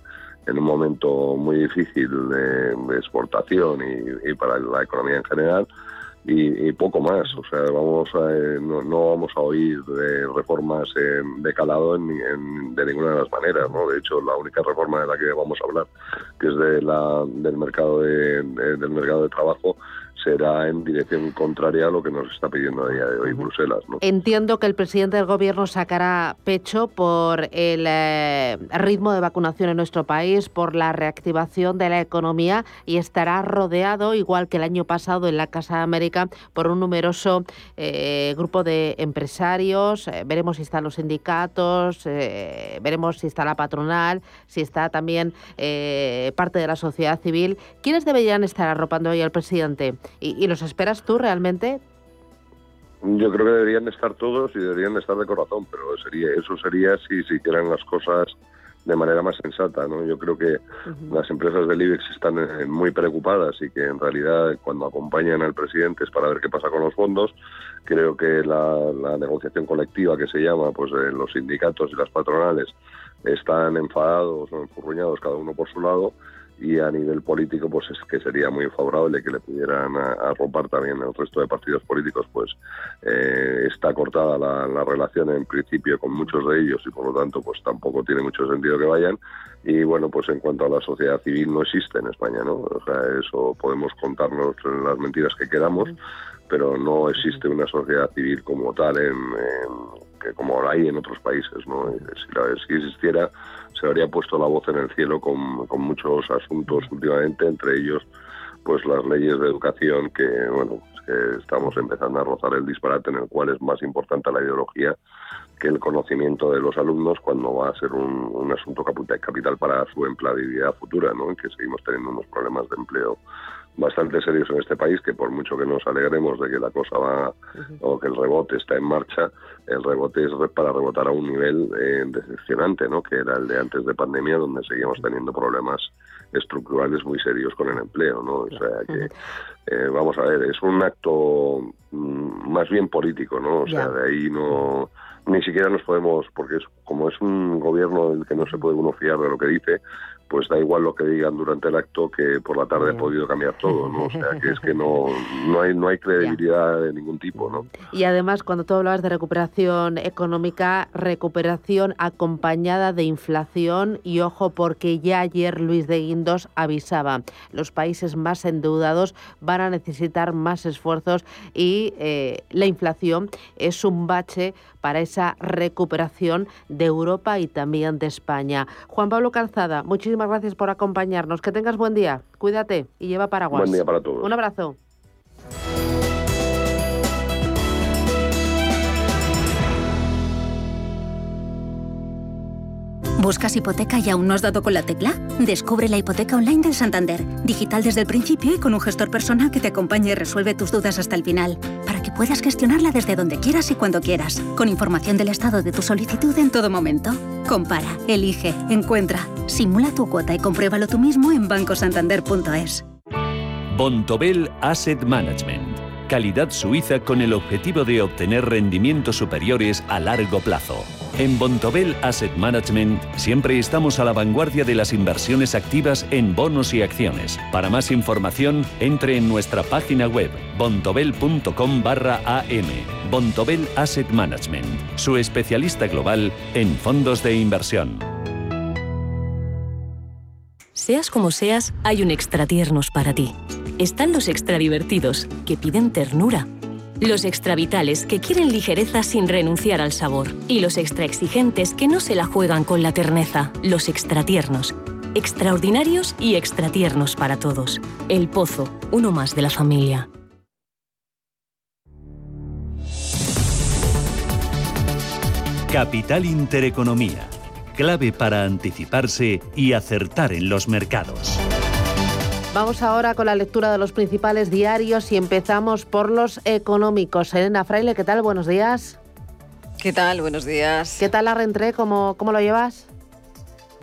en un momento muy difícil de, exportación y, para la economía en general. Y, poco más, o sea, vamos a, no, vamos a oír de reformas de calado en, de ninguna de las maneras, ¿no? De hecho, la única reforma de la que vamos a hablar, que es de la, del mercado de, del mercado de trabajo, será en dirección contraria a lo que nos está pidiendo a día de hoy Bruselas. Entiendo que el presidente del Gobierno sacará pecho por el eh, ritmo de vacunación en nuestro país, por la reactivación de la economía y estará rodeado, igual que el año pasado en la Casa de América, por un numeroso eh, grupo de empresarios. Eh, veremos si están los sindicatos, veremos si está la patronal, si está también parte de la sociedad civil. ¿Quiénes deberían estar arropando hoy al presidente? ¿Y, los esperas tú realmente? Yo creo que deberían estar todos y deberían estar de corazón, pero sería eso sería si si hicieran las cosas de manera más sensata. ¿no? Yo creo que las empresas del IBEX están eh, muy preocupadas y que en realidad cuando acompañan al presidente es para ver qué pasa con los fondos. Creo que la, negociación colectiva que se llama, pues eh, los sindicatos y las patronales están enfadados o enfurruñados cada uno por su lado y a nivel político pues es que sería muy favorable que le pudieran arropar también el resto de partidos políticos pues eh, está cortada la, la, relación en principio con muchos de ellos y por lo tanto pues tampoco tiene mucho sentido que vayan. Y bueno pues en cuanto a la sociedad civil no existe en España no o sea eso podemos contarnos las mentiras que queramos pero no existe una sociedad civil como tal en, que como la hay en otros países no si, la, si existiera se habría puesto la voz en el cielo con, con muchos asuntos últimamente, entre ellos pues las leyes de educación que bueno que estamos empezando a rozar el disparate en el cual es más importante la ideología que el conocimiento de los alumnos cuando va a ser un, un asunto capital para su empleabilidad futura, ¿no? En que seguimos teniendo unos problemas de empleo bastante serios en este país, que por mucho que nos alegremos de que la cosa va o que el rebote está en marcha, el rebote es para rebotar a un nivel eh, decepcionante, ¿no? que era el de antes de pandemia, donde seguimos teniendo problemas estructurales muy serios con el empleo. ¿no? O sea que, eh, vamos a ver, es un acto mm, más bien político, ¿no? O sea, de ahí no ni siquiera nos podemos, porque es, como es un gobierno del que no se puede uno fiar de lo que dice, pues da igual lo que digan durante el acto que por la tarde ha podido cambiar todo, ¿no? O sea, que es que no, no, hay, no hay credibilidad de ningún tipo, ¿no? Y además, cuando tú hablabas de recuperación económica, recuperación acompañada de inflación y ojo, porque ya ayer Luis de Guindos avisaba, los países más endeudados van a necesitar más esfuerzos y eh, la inflación es un bache para esa recuperación de Europa y también de España. Juan Pablo Calzada, muchísimas gracias por acompañarnos. Que tengas buen día. Cuídate y lleva paraguas. Buen día para todos. Un abrazo. ¿Buscas hipoteca y aún no has dado con la tecla? Descubre la hipoteca online del Santander, digital desde el principio y con un gestor personal que te acompañe y resuelve tus dudas hasta el final, para que puedas gestionarla desde donde quieras y cuando quieras, con información del estado de tu solicitud en todo momento. Compara, elige, encuentra, simula tu cuota y compruébalo tú mismo en bancosantander.es. Bontobel Asset Management. Calidad suiza con el objetivo de obtener rendimientos superiores a largo plazo. En Bontobel Asset Management siempre estamos a la vanguardia de las inversiones activas en bonos y acciones. Para más información, entre en nuestra página web bontobel.com barra am. Bontobel Asset Management, su especialista global en fondos de inversión. Seas como seas, hay un extra tiernos para ti. Están los extra divertidos, que piden ternura los extra vitales que quieren ligereza sin renunciar al sabor. Y los extra exigentes que no se la juegan con la terneza. Los extra tiernos. Extraordinarios y extra tiernos para todos. El Pozo, uno más de la familia. Capital Intereconomía. clave para anticiparse y acertar en los mercados. Vamos ahora con la lectura de los principales diarios y empezamos por los económicos. Elena Fraile, ¿qué tal? Buenos días. ¿Qué tal? Buenos días. ¿Qué tal la reentré? ¿Cómo, cómo lo llevas?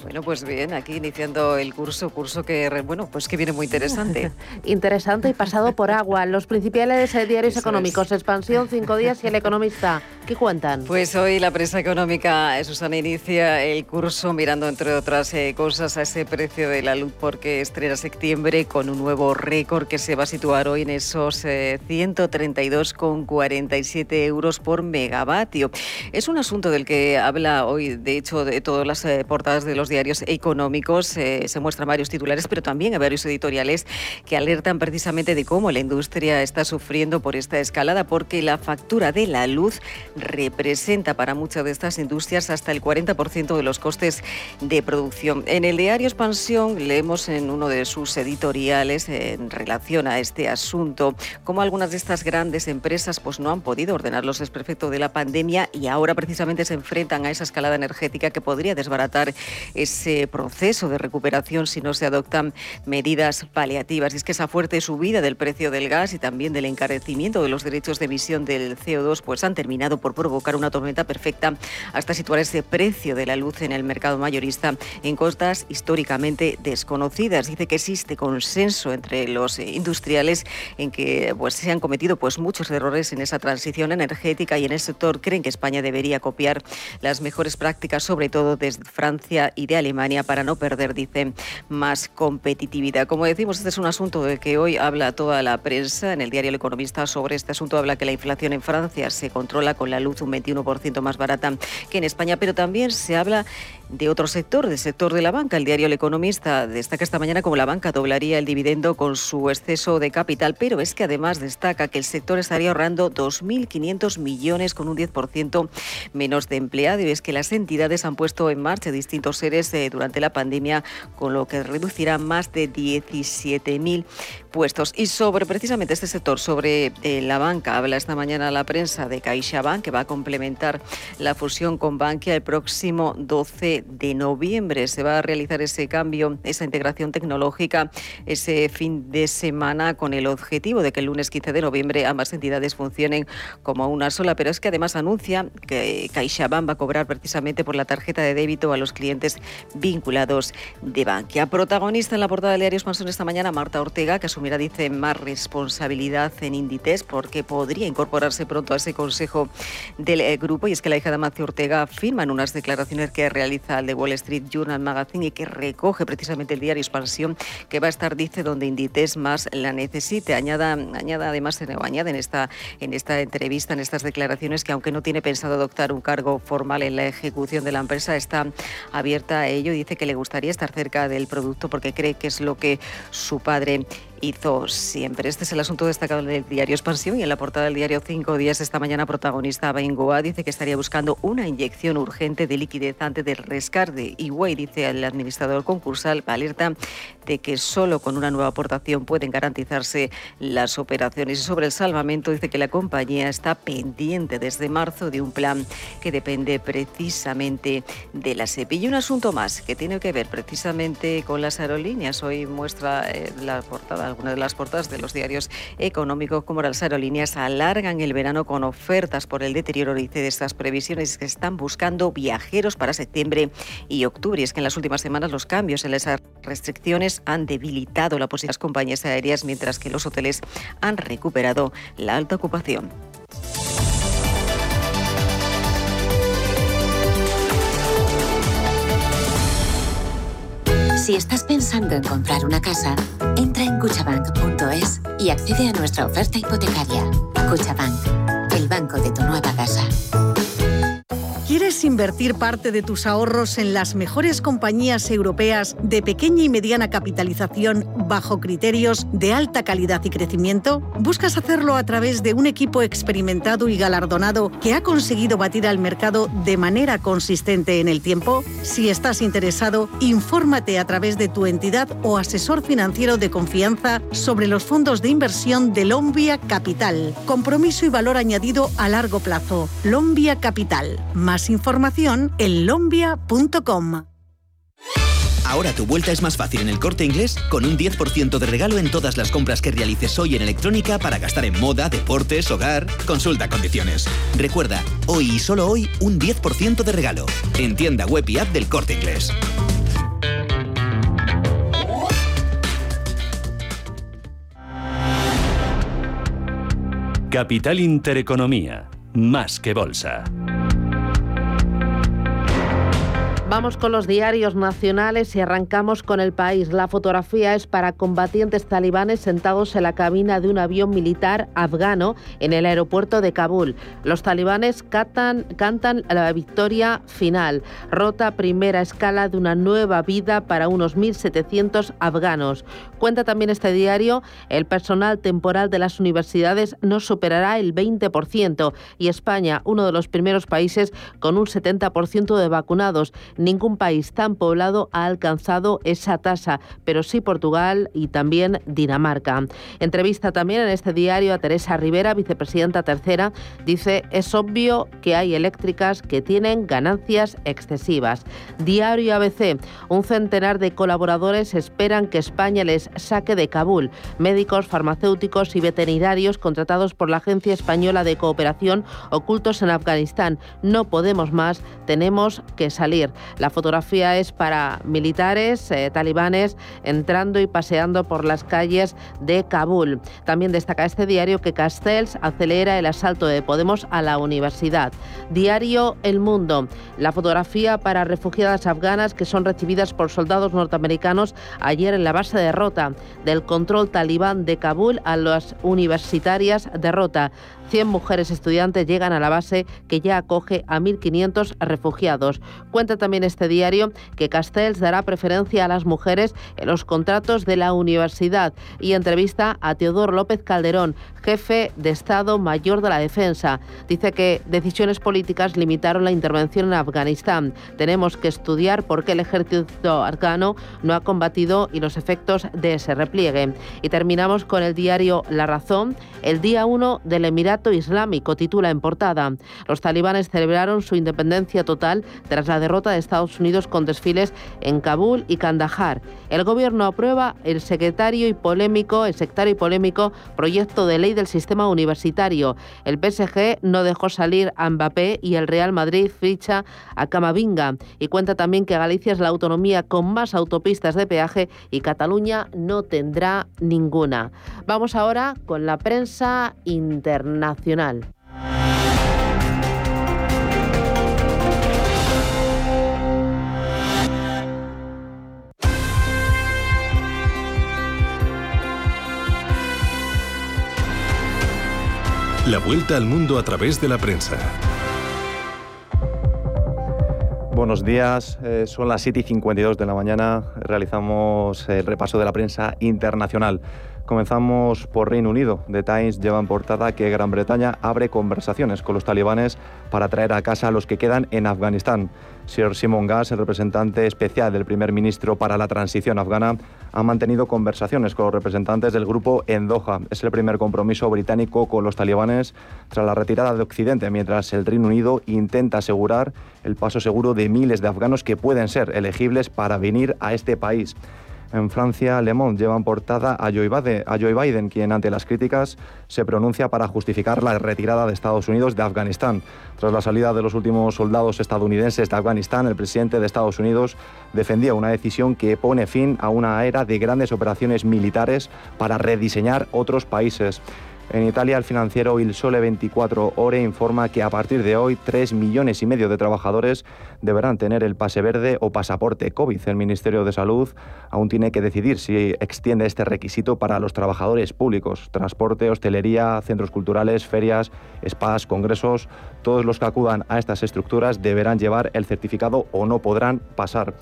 Bueno, pues bien, aquí iniciando el curso, curso que bueno, pues que viene muy interesante. interesante y pasado por agua. Los principales eh, diarios económicos, Expansión, Cinco Días y El Economista. ¿Qué cuentan? Pues hoy la prensa económica, eh, Susana, inicia el curso mirando, entre otras eh, cosas, a ese precio de la luz porque estrena septiembre con un nuevo récord que se va a situar hoy en esos 132,47 euros por megavatio. Es un asunto del que habla hoy, de hecho, de todas las portadas de los diarios económicos eh, se muestran varios titulares, pero también hay varios editoriales que alertan precisamente de cómo la industria está sufriendo por esta escalada, porque la factura de la luz representa para muchas de estas industrias hasta el 40% de los costes de producción. En el diario Expansión leemos en uno de sus editoriales en relación a este asunto cómo algunas de estas grandes empresas pues no han podido ordenar los desperfectos de la pandemia y ahora precisamente se enfrentan a esa escalada energética que podría desbaratar ese proceso de recuperación si no se adoptan medidas paliativas. Y es que esa fuerte subida del precio del gas y también del encarecimiento de los derechos de emisión del CO2 pues han terminado por provocar una tormenta perfecta hasta situar ese precio de la luz en el mercado mayorista en costas históricamente desconocidas. Dice que existe consenso entre los industriales en que pues, se han cometido pues, muchos errores en esa transición energética y en el sector creen que España debería copiar las mejores prácticas, sobre todo desde Francia y de Alemania para no perder, dice, más competitividad. Como decimos, este es un asunto del que hoy habla toda la prensa. En el diario El Economista sobre este asunto habla que la inflación en Francia se controla con la luz un 21% más barata que en España, pero también se habla de otro sector, del sector de la banca. El diario El Economista destaca esta mañana como la banca doblaría el dividendo con su exceso de capital, pero es que además destaca que el sector estaría ahorrando 2.500 millones con un 10% menos de empleados y es que las entidades han puesto en marcha distintos seres durante la pandemia, con lo que reducirá más de 17.000 Y sobre precisamente este sector, sobre eh, la banca, habla esta mañana la prensa de CaixaBank, que va a complementar la fusión con Bankia el próximo 12 de noviembre. Se va a realizar ese cambio, esa integración tecnológica ese fin de semana con el objetivo de que el lunes 15 de noviembre ambas entidades funcionen como una sola. Pero es que además anuncia que CaixaBank va a cobrar precisamente por la tarjeta de débito a los clientes vinculados de Bankia. Protagonista en la portada del diario Expansión esta mañana, Marta Ortega, que asumirá, dice, más responsabilidad en Inditex porque podría incorporarse pronto a ese consejo del eh, grupo. Y es que la hija de Amancio Ortega firma en unas declaraciones que realiza el de Wall Street Journal Magazine y que recoge precisamente el diario Expansión, que va a estar, dice, donde Inditex más la necesite. Añada, añada además, o añade en esta, en esta entrevista, en estas declaraciones, que aunque no tiene pensado adoptar un cargo formal en la ejecución de la empresa, está abierta a ello. Dice que le gustaría estar cerca del producto porque cree que es lo que su padre hizo siempre. Este es el asunto destacado del diario Expansión y en la portada del diario Cinco Días esta mañana protagonista Bengoa dice que estaría buscando una inyección urgente de liquidez antes del rescate. Iguay dice el administrador concursal alerta de que solo con una nueva aportación pueden garantizarse las operaciones. Y sobre el salvamento dice que la compañía está pendiente desde marzo de un plan que depende precisamente de la SEPI. Y un asunto más que tiene que ver precisamente con las aerolíneas. Hoy muestra eh, la portada algunas de las portadas de los diarios económicos, como las aerolíneas alargan el verano con ofertas por el deterioro de estas previsiones que están buscando viajeros para septiembre y octubre. Y es que en las últimas semanas los cambios en esas restricciones han debilitado la posición de las compañías aéreas, mientras que los hoteles han recuperado la alta ocupación. Si estás pensando en comprar una casa, entra en cuchabank.es y accede a nuestra oferta hipotecaria. Cuchabank, el banco de tu nueva casa. ¿Quieres invertir parte de tus ahorros en las mejores compañías europeas de pequeña y mediana capitalización bajo criterios de alta calidad y crecimiento? ¿Buscas hacerlo a través de un equipo experimentado y galardonado que ha conseguido batir al mercado de manera consistente en el tiempo? Si estás interesado, infórmate a través de tu entidad o asesor financiero de confianza sobre los fondos de inversión de Lombia Capital. Compromiso y valor añadido a largo plazo. Lombia Capital. Más Más información en lombia.com. Ahora tu vuelta es más fácil en el corte inglés con un 10% de regalo en todas las compras que realices hoy en electrónica para gastar en moda, deportes, hogar. Consulta condiciones. Recuerda, hoy y solo hoy, un 10% de regalo. En tienda web y app del corte inglés. Capital Intereconomía, más que bolsa. Vamos con los diarios nacionales y arrancamos con el país. La fotografía es para combatientes talibanes sentados en la cabina de un avión militar afgano en el aeropuerto de Kabul. Los talibanes cantan, cantan la victoria final. Rota primera escala de una nueva vida para unos 1.700 afganos. Cuenta también este diario, el personal temporal de las universidades no superará el 20% y España, uno de los primeros países con un 70% de vacunados. Ningún país tan poblado ha alcanzado esa tasa, pero sí Portugal y también Dinamarca. Entrevista también en este diario a Teresa Rivera, vicepresidenta tercera, dice, es obvio que hay eléctricas que tienen ganancias excesivas. Diario ABC, un centenar de colaboradores esperan que España les saque de Kabul. Médicos, farmacéuticos y veterinarios contratados por la Agencia Española de Cooperación ocultos en Afganistán. No podemos más, tenemos que salir. La fotografía es para militares eh, talibanes entrando y paseando por las calles de Kabul. También destaca este diario que Castells acelera el asalto de Podemos a la universidad. Diario El Mundo. La fotografía para refugiadas afganas que son recibidas por soldados norteamericanos ayer en la base de Rota. Del control talibán de Kabul a las universitarias de Rota. 100 mujeres estudiantes llegan a la base que ya acoge a 1.500 refugiados. Cuenta también este diario que Castells dará preferencia a las mujeres en los contratos de la universidad y entrevista a Teodoro López Calderón, jefe de Estado Mayor de la Defensa. Dice que decisiones políticas limitaron la intervención en Afganistán. Tenemos que estudiar por qué el ejército afgano no ha combatido y los efectos de ese repliegue. Y terminamos con el diario La Razón. El día 1 del Emirato Islámico titula en portada. Los talibanes celebraron su independencia total tras la derrota de Estados Unidos con desfiles en Kabul y Kandahar. El gobierno aprueba el secretario y polémico, el sectario y polémico proyecto de ley del sistema universitario. El PSG no dejó salir a Mbappé y el Real Madrid ficha a Camavinga. Y cuenta también que Galicia es la autonomía con más autopistas de peaje y Cataluña no tendrá ninguna. Vamos ahora con la prensa internacional. La vuelta al mundo a través de la prensa. Buenos días, eh, son las 7 y 52 de la mañana. Realizamos el repaso de la prensa internacional. Comenzamos por Reino Unido. The Times lleva en portada que Gran Bretaña abre conversaciones con los talibanes para traer a casa a los que quedan en Afganistán. Sir Simon Gass, el representante especial del primer ministro para la transición afgana, ha mantenido conversaciones con los representantes del grupo en Doha. Es el primer compromiso británico con los talibanes tras la retirada de Occidente, mientras el Reino Unido intenta asegurar el paso seguro de miles de afganos que pueden ser elegibles para venir a este país. En Francia, Le Monde lleva en portada a Joe, Biden, quien ante las críticas se pronuncia para justificar la retirada de Estados Unidos de Afganistán. Tras la salida de los últimos soldados estadounidenses de Afganistán, el presidente de Estados Unidos defendía una decisión que pone fin a una era de grandes operaciones militares para rediseñar otros países. En Italia, el financiero Il Sole 24 Ore informa que a partir de hoy 3 millones y medio de trabajadores deberán tener el pase verde o pasaporte COVID. El Ministerio de Salud aún tiene que decidir si extiende este requisito para los trabajadores públicos, transporte, hostelería, centros culturales, ferias, spas, congresos. Todos los que acudan a estas estructuras deberán llevar el certificado o no podrán pasar.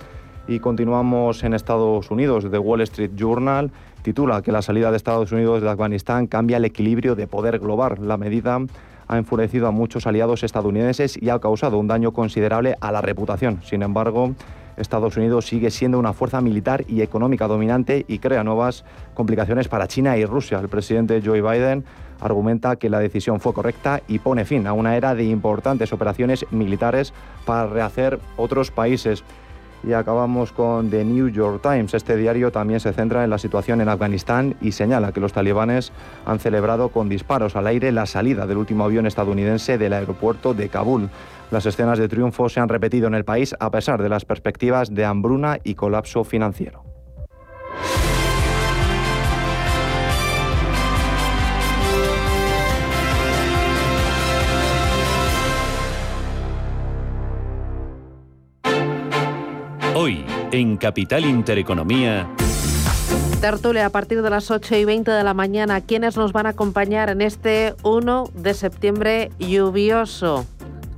Y continuamos en Estados Unidos. The Wall Street Journal titula que la salida de Estados Unidos de Afganistán cambia el equilibrio de poder global. La medida ha enfurecido a muchos aliados estadounidenses y ha causado un daño considerable a la reputación. Sin embargo, Estados Unidos sigue siendo una fuerza militar y económica dominante y crea nuevas complicaciones para China y Rusia. El presidente Joe Biden argumenta que la decisión fue correcta y pone fin a una era de importantes operaciones militares para rehacer otros países. Y acabamos con The New York Times. Este diario también se centra en la situación en Afganistán y señala que los talibanes han celebrado con disparos al aire la salida del último avión estadounidense del aeropuerto de Kabul. Las escenas de triunfo se han repetido en el país a pesar de las perspectivas de hambruna y colapso financiero. En Capital Intereconomía. Tertulia a partir de las 8 y 20 de la mañana. ¿Quiénes nos van a acompañar en este 1 de septiembre lluvioso?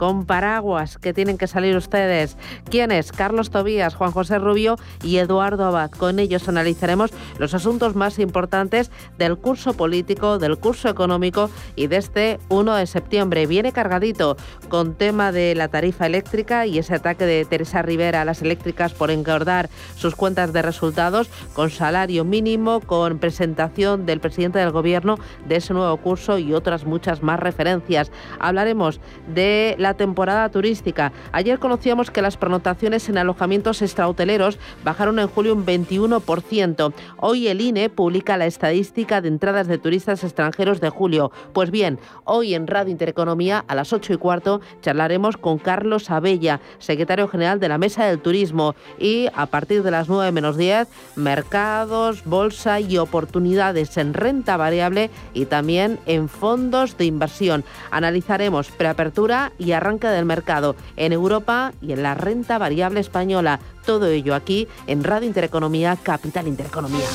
Con paraguas que tienen que salir ustedes. ¿Quiénes? Carlos Tobías, Juan José Rubio y Eduardo Abad. Con ellos analizaremos los asuntos más importantes del curso político, del curso económico y de este 1 de septiembre. Viene cargadito con tema de la tarifa eléctrica y ese ataque de Teresa Rivera a las eléctricas por engordar sus cuentas de resultados con salario mínimo, con presentación del presidente del gobierno de ese nuevo curso y otras muchas más referencias. Hablaremos de la temporada turística. Ayer conocíamos que las pronotaciones en alojamientos extrahoteleros bajaron en julio un 21%. Hoy el INE publica la estadística de entradas de turistas extranjeros de julio. Pues bien, hoy en Radio Intereconomía a las 8 y cuarto charlaremos con Carlos Abella, secretario general de la Mesa del Turismo. Y a partir de las 9 menos 10, mercados, bolsa y oportunidades en renta variable y también en fondos de inversión. Analizaremos preapertura y arranque del mercado en Europa y en la renta variable española. Todo ello aquí en Radio Intereconomía, Capital Intereconomía.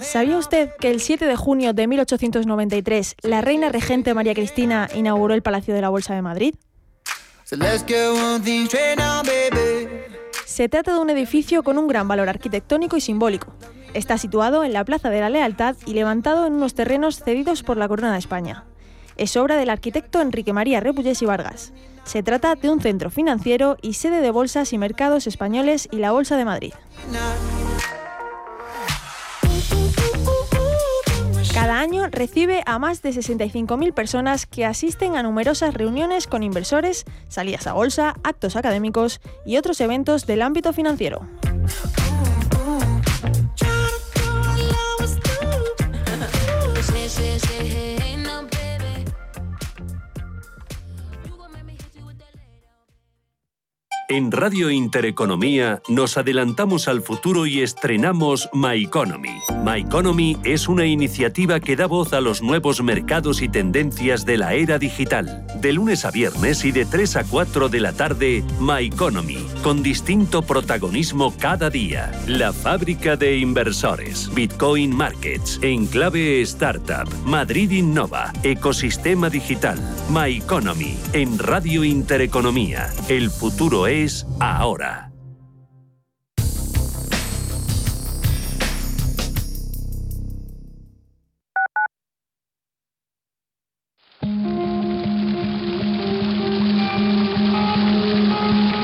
¿Sabía usted que el 7 de junio de 1893 la reina regente María Cristina inauguró el Palacio de la Bolsa de Madrid? Se trata de un edificio con un gran valor arquitectónico y simbólico. Está situado en la Plaza de la Lealtad y levantado en unos terrenos cedidos por la Corona de España. Es obra del arquitecto Enrique María Repullés y Vargas. Se trata de un centro financiero y sede de bolsas y mercados españoles y la Bolsa de Madrid. Cada año recibe a más de 65.000 personas que asisten a numerosas reuniones con inversores, salidas a bolsa, actos académicos y otros eventos del ámbito financiero. En Radio Intereconomía nos adelantamos al futuro y estrenamos My Economy. My Economy es una iniciativa que da voz a los nuevos mercados y tendencias de la era digital. De lunes a viernes y de 3 a 4 de la tarde, My Economy, con distinto protagonismo cada día. La fábrica de inversores, Bitcoin Markets, Enclave Startup, Madrid Innova, Ecosistema Digital, My Economy, en Radio Intereconomía. El futuro es ahora.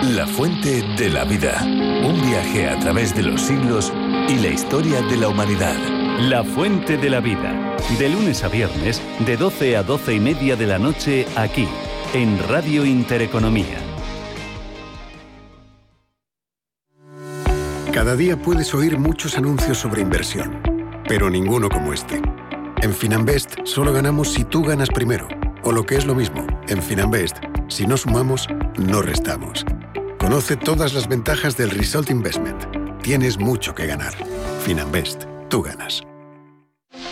La fuente de la vida. Un viaje a través de los siglos y la historia de la humanidad. La fuente de la vida. De lunes a viernes, de 12 a 12 y media de la noche, aquí, en Radio Intereconomía. Cada día puedes oír muchos anuncios sobre inversión, pero ninguno como este. En Finanbest solo ganamos si tú ganas primero. O lo que es lo mismo, en Finanbest, si no sumamos, no restamos. Conoce todas las ventajas del Result Investment. Tienes mucho que ganar. Finanbest, tú ganas.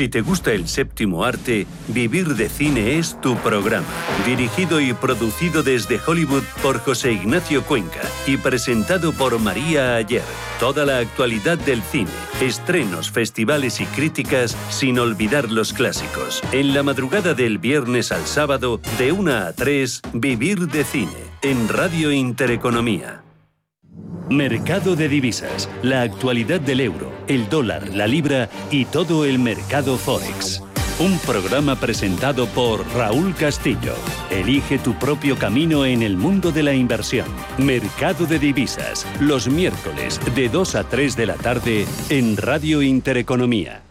Si te gusta el séptimo arte, Vivir de Cine es tu programa. Dirigido y producido desde Hollywood por José Ignacio Cuenca y presentado por María Ayer. Toda la actualidad del cine, estrenos, festivales y críticas, sin olvidar los clásicos. En la madrugada del viernes al sábado, de 1 a 3, Vivir de Cine, en Radio Intereconomía. Mercado de divisas, la actualidad del euro, el dólar, la libra y todo el mercado forex. Un programa presentado por Raúl Castillo. Elige tu propio camino en el mundo de la inversión. Mercado de divisas, los miércoles de 2 a 3 de la tarde en Radio Intereconomía.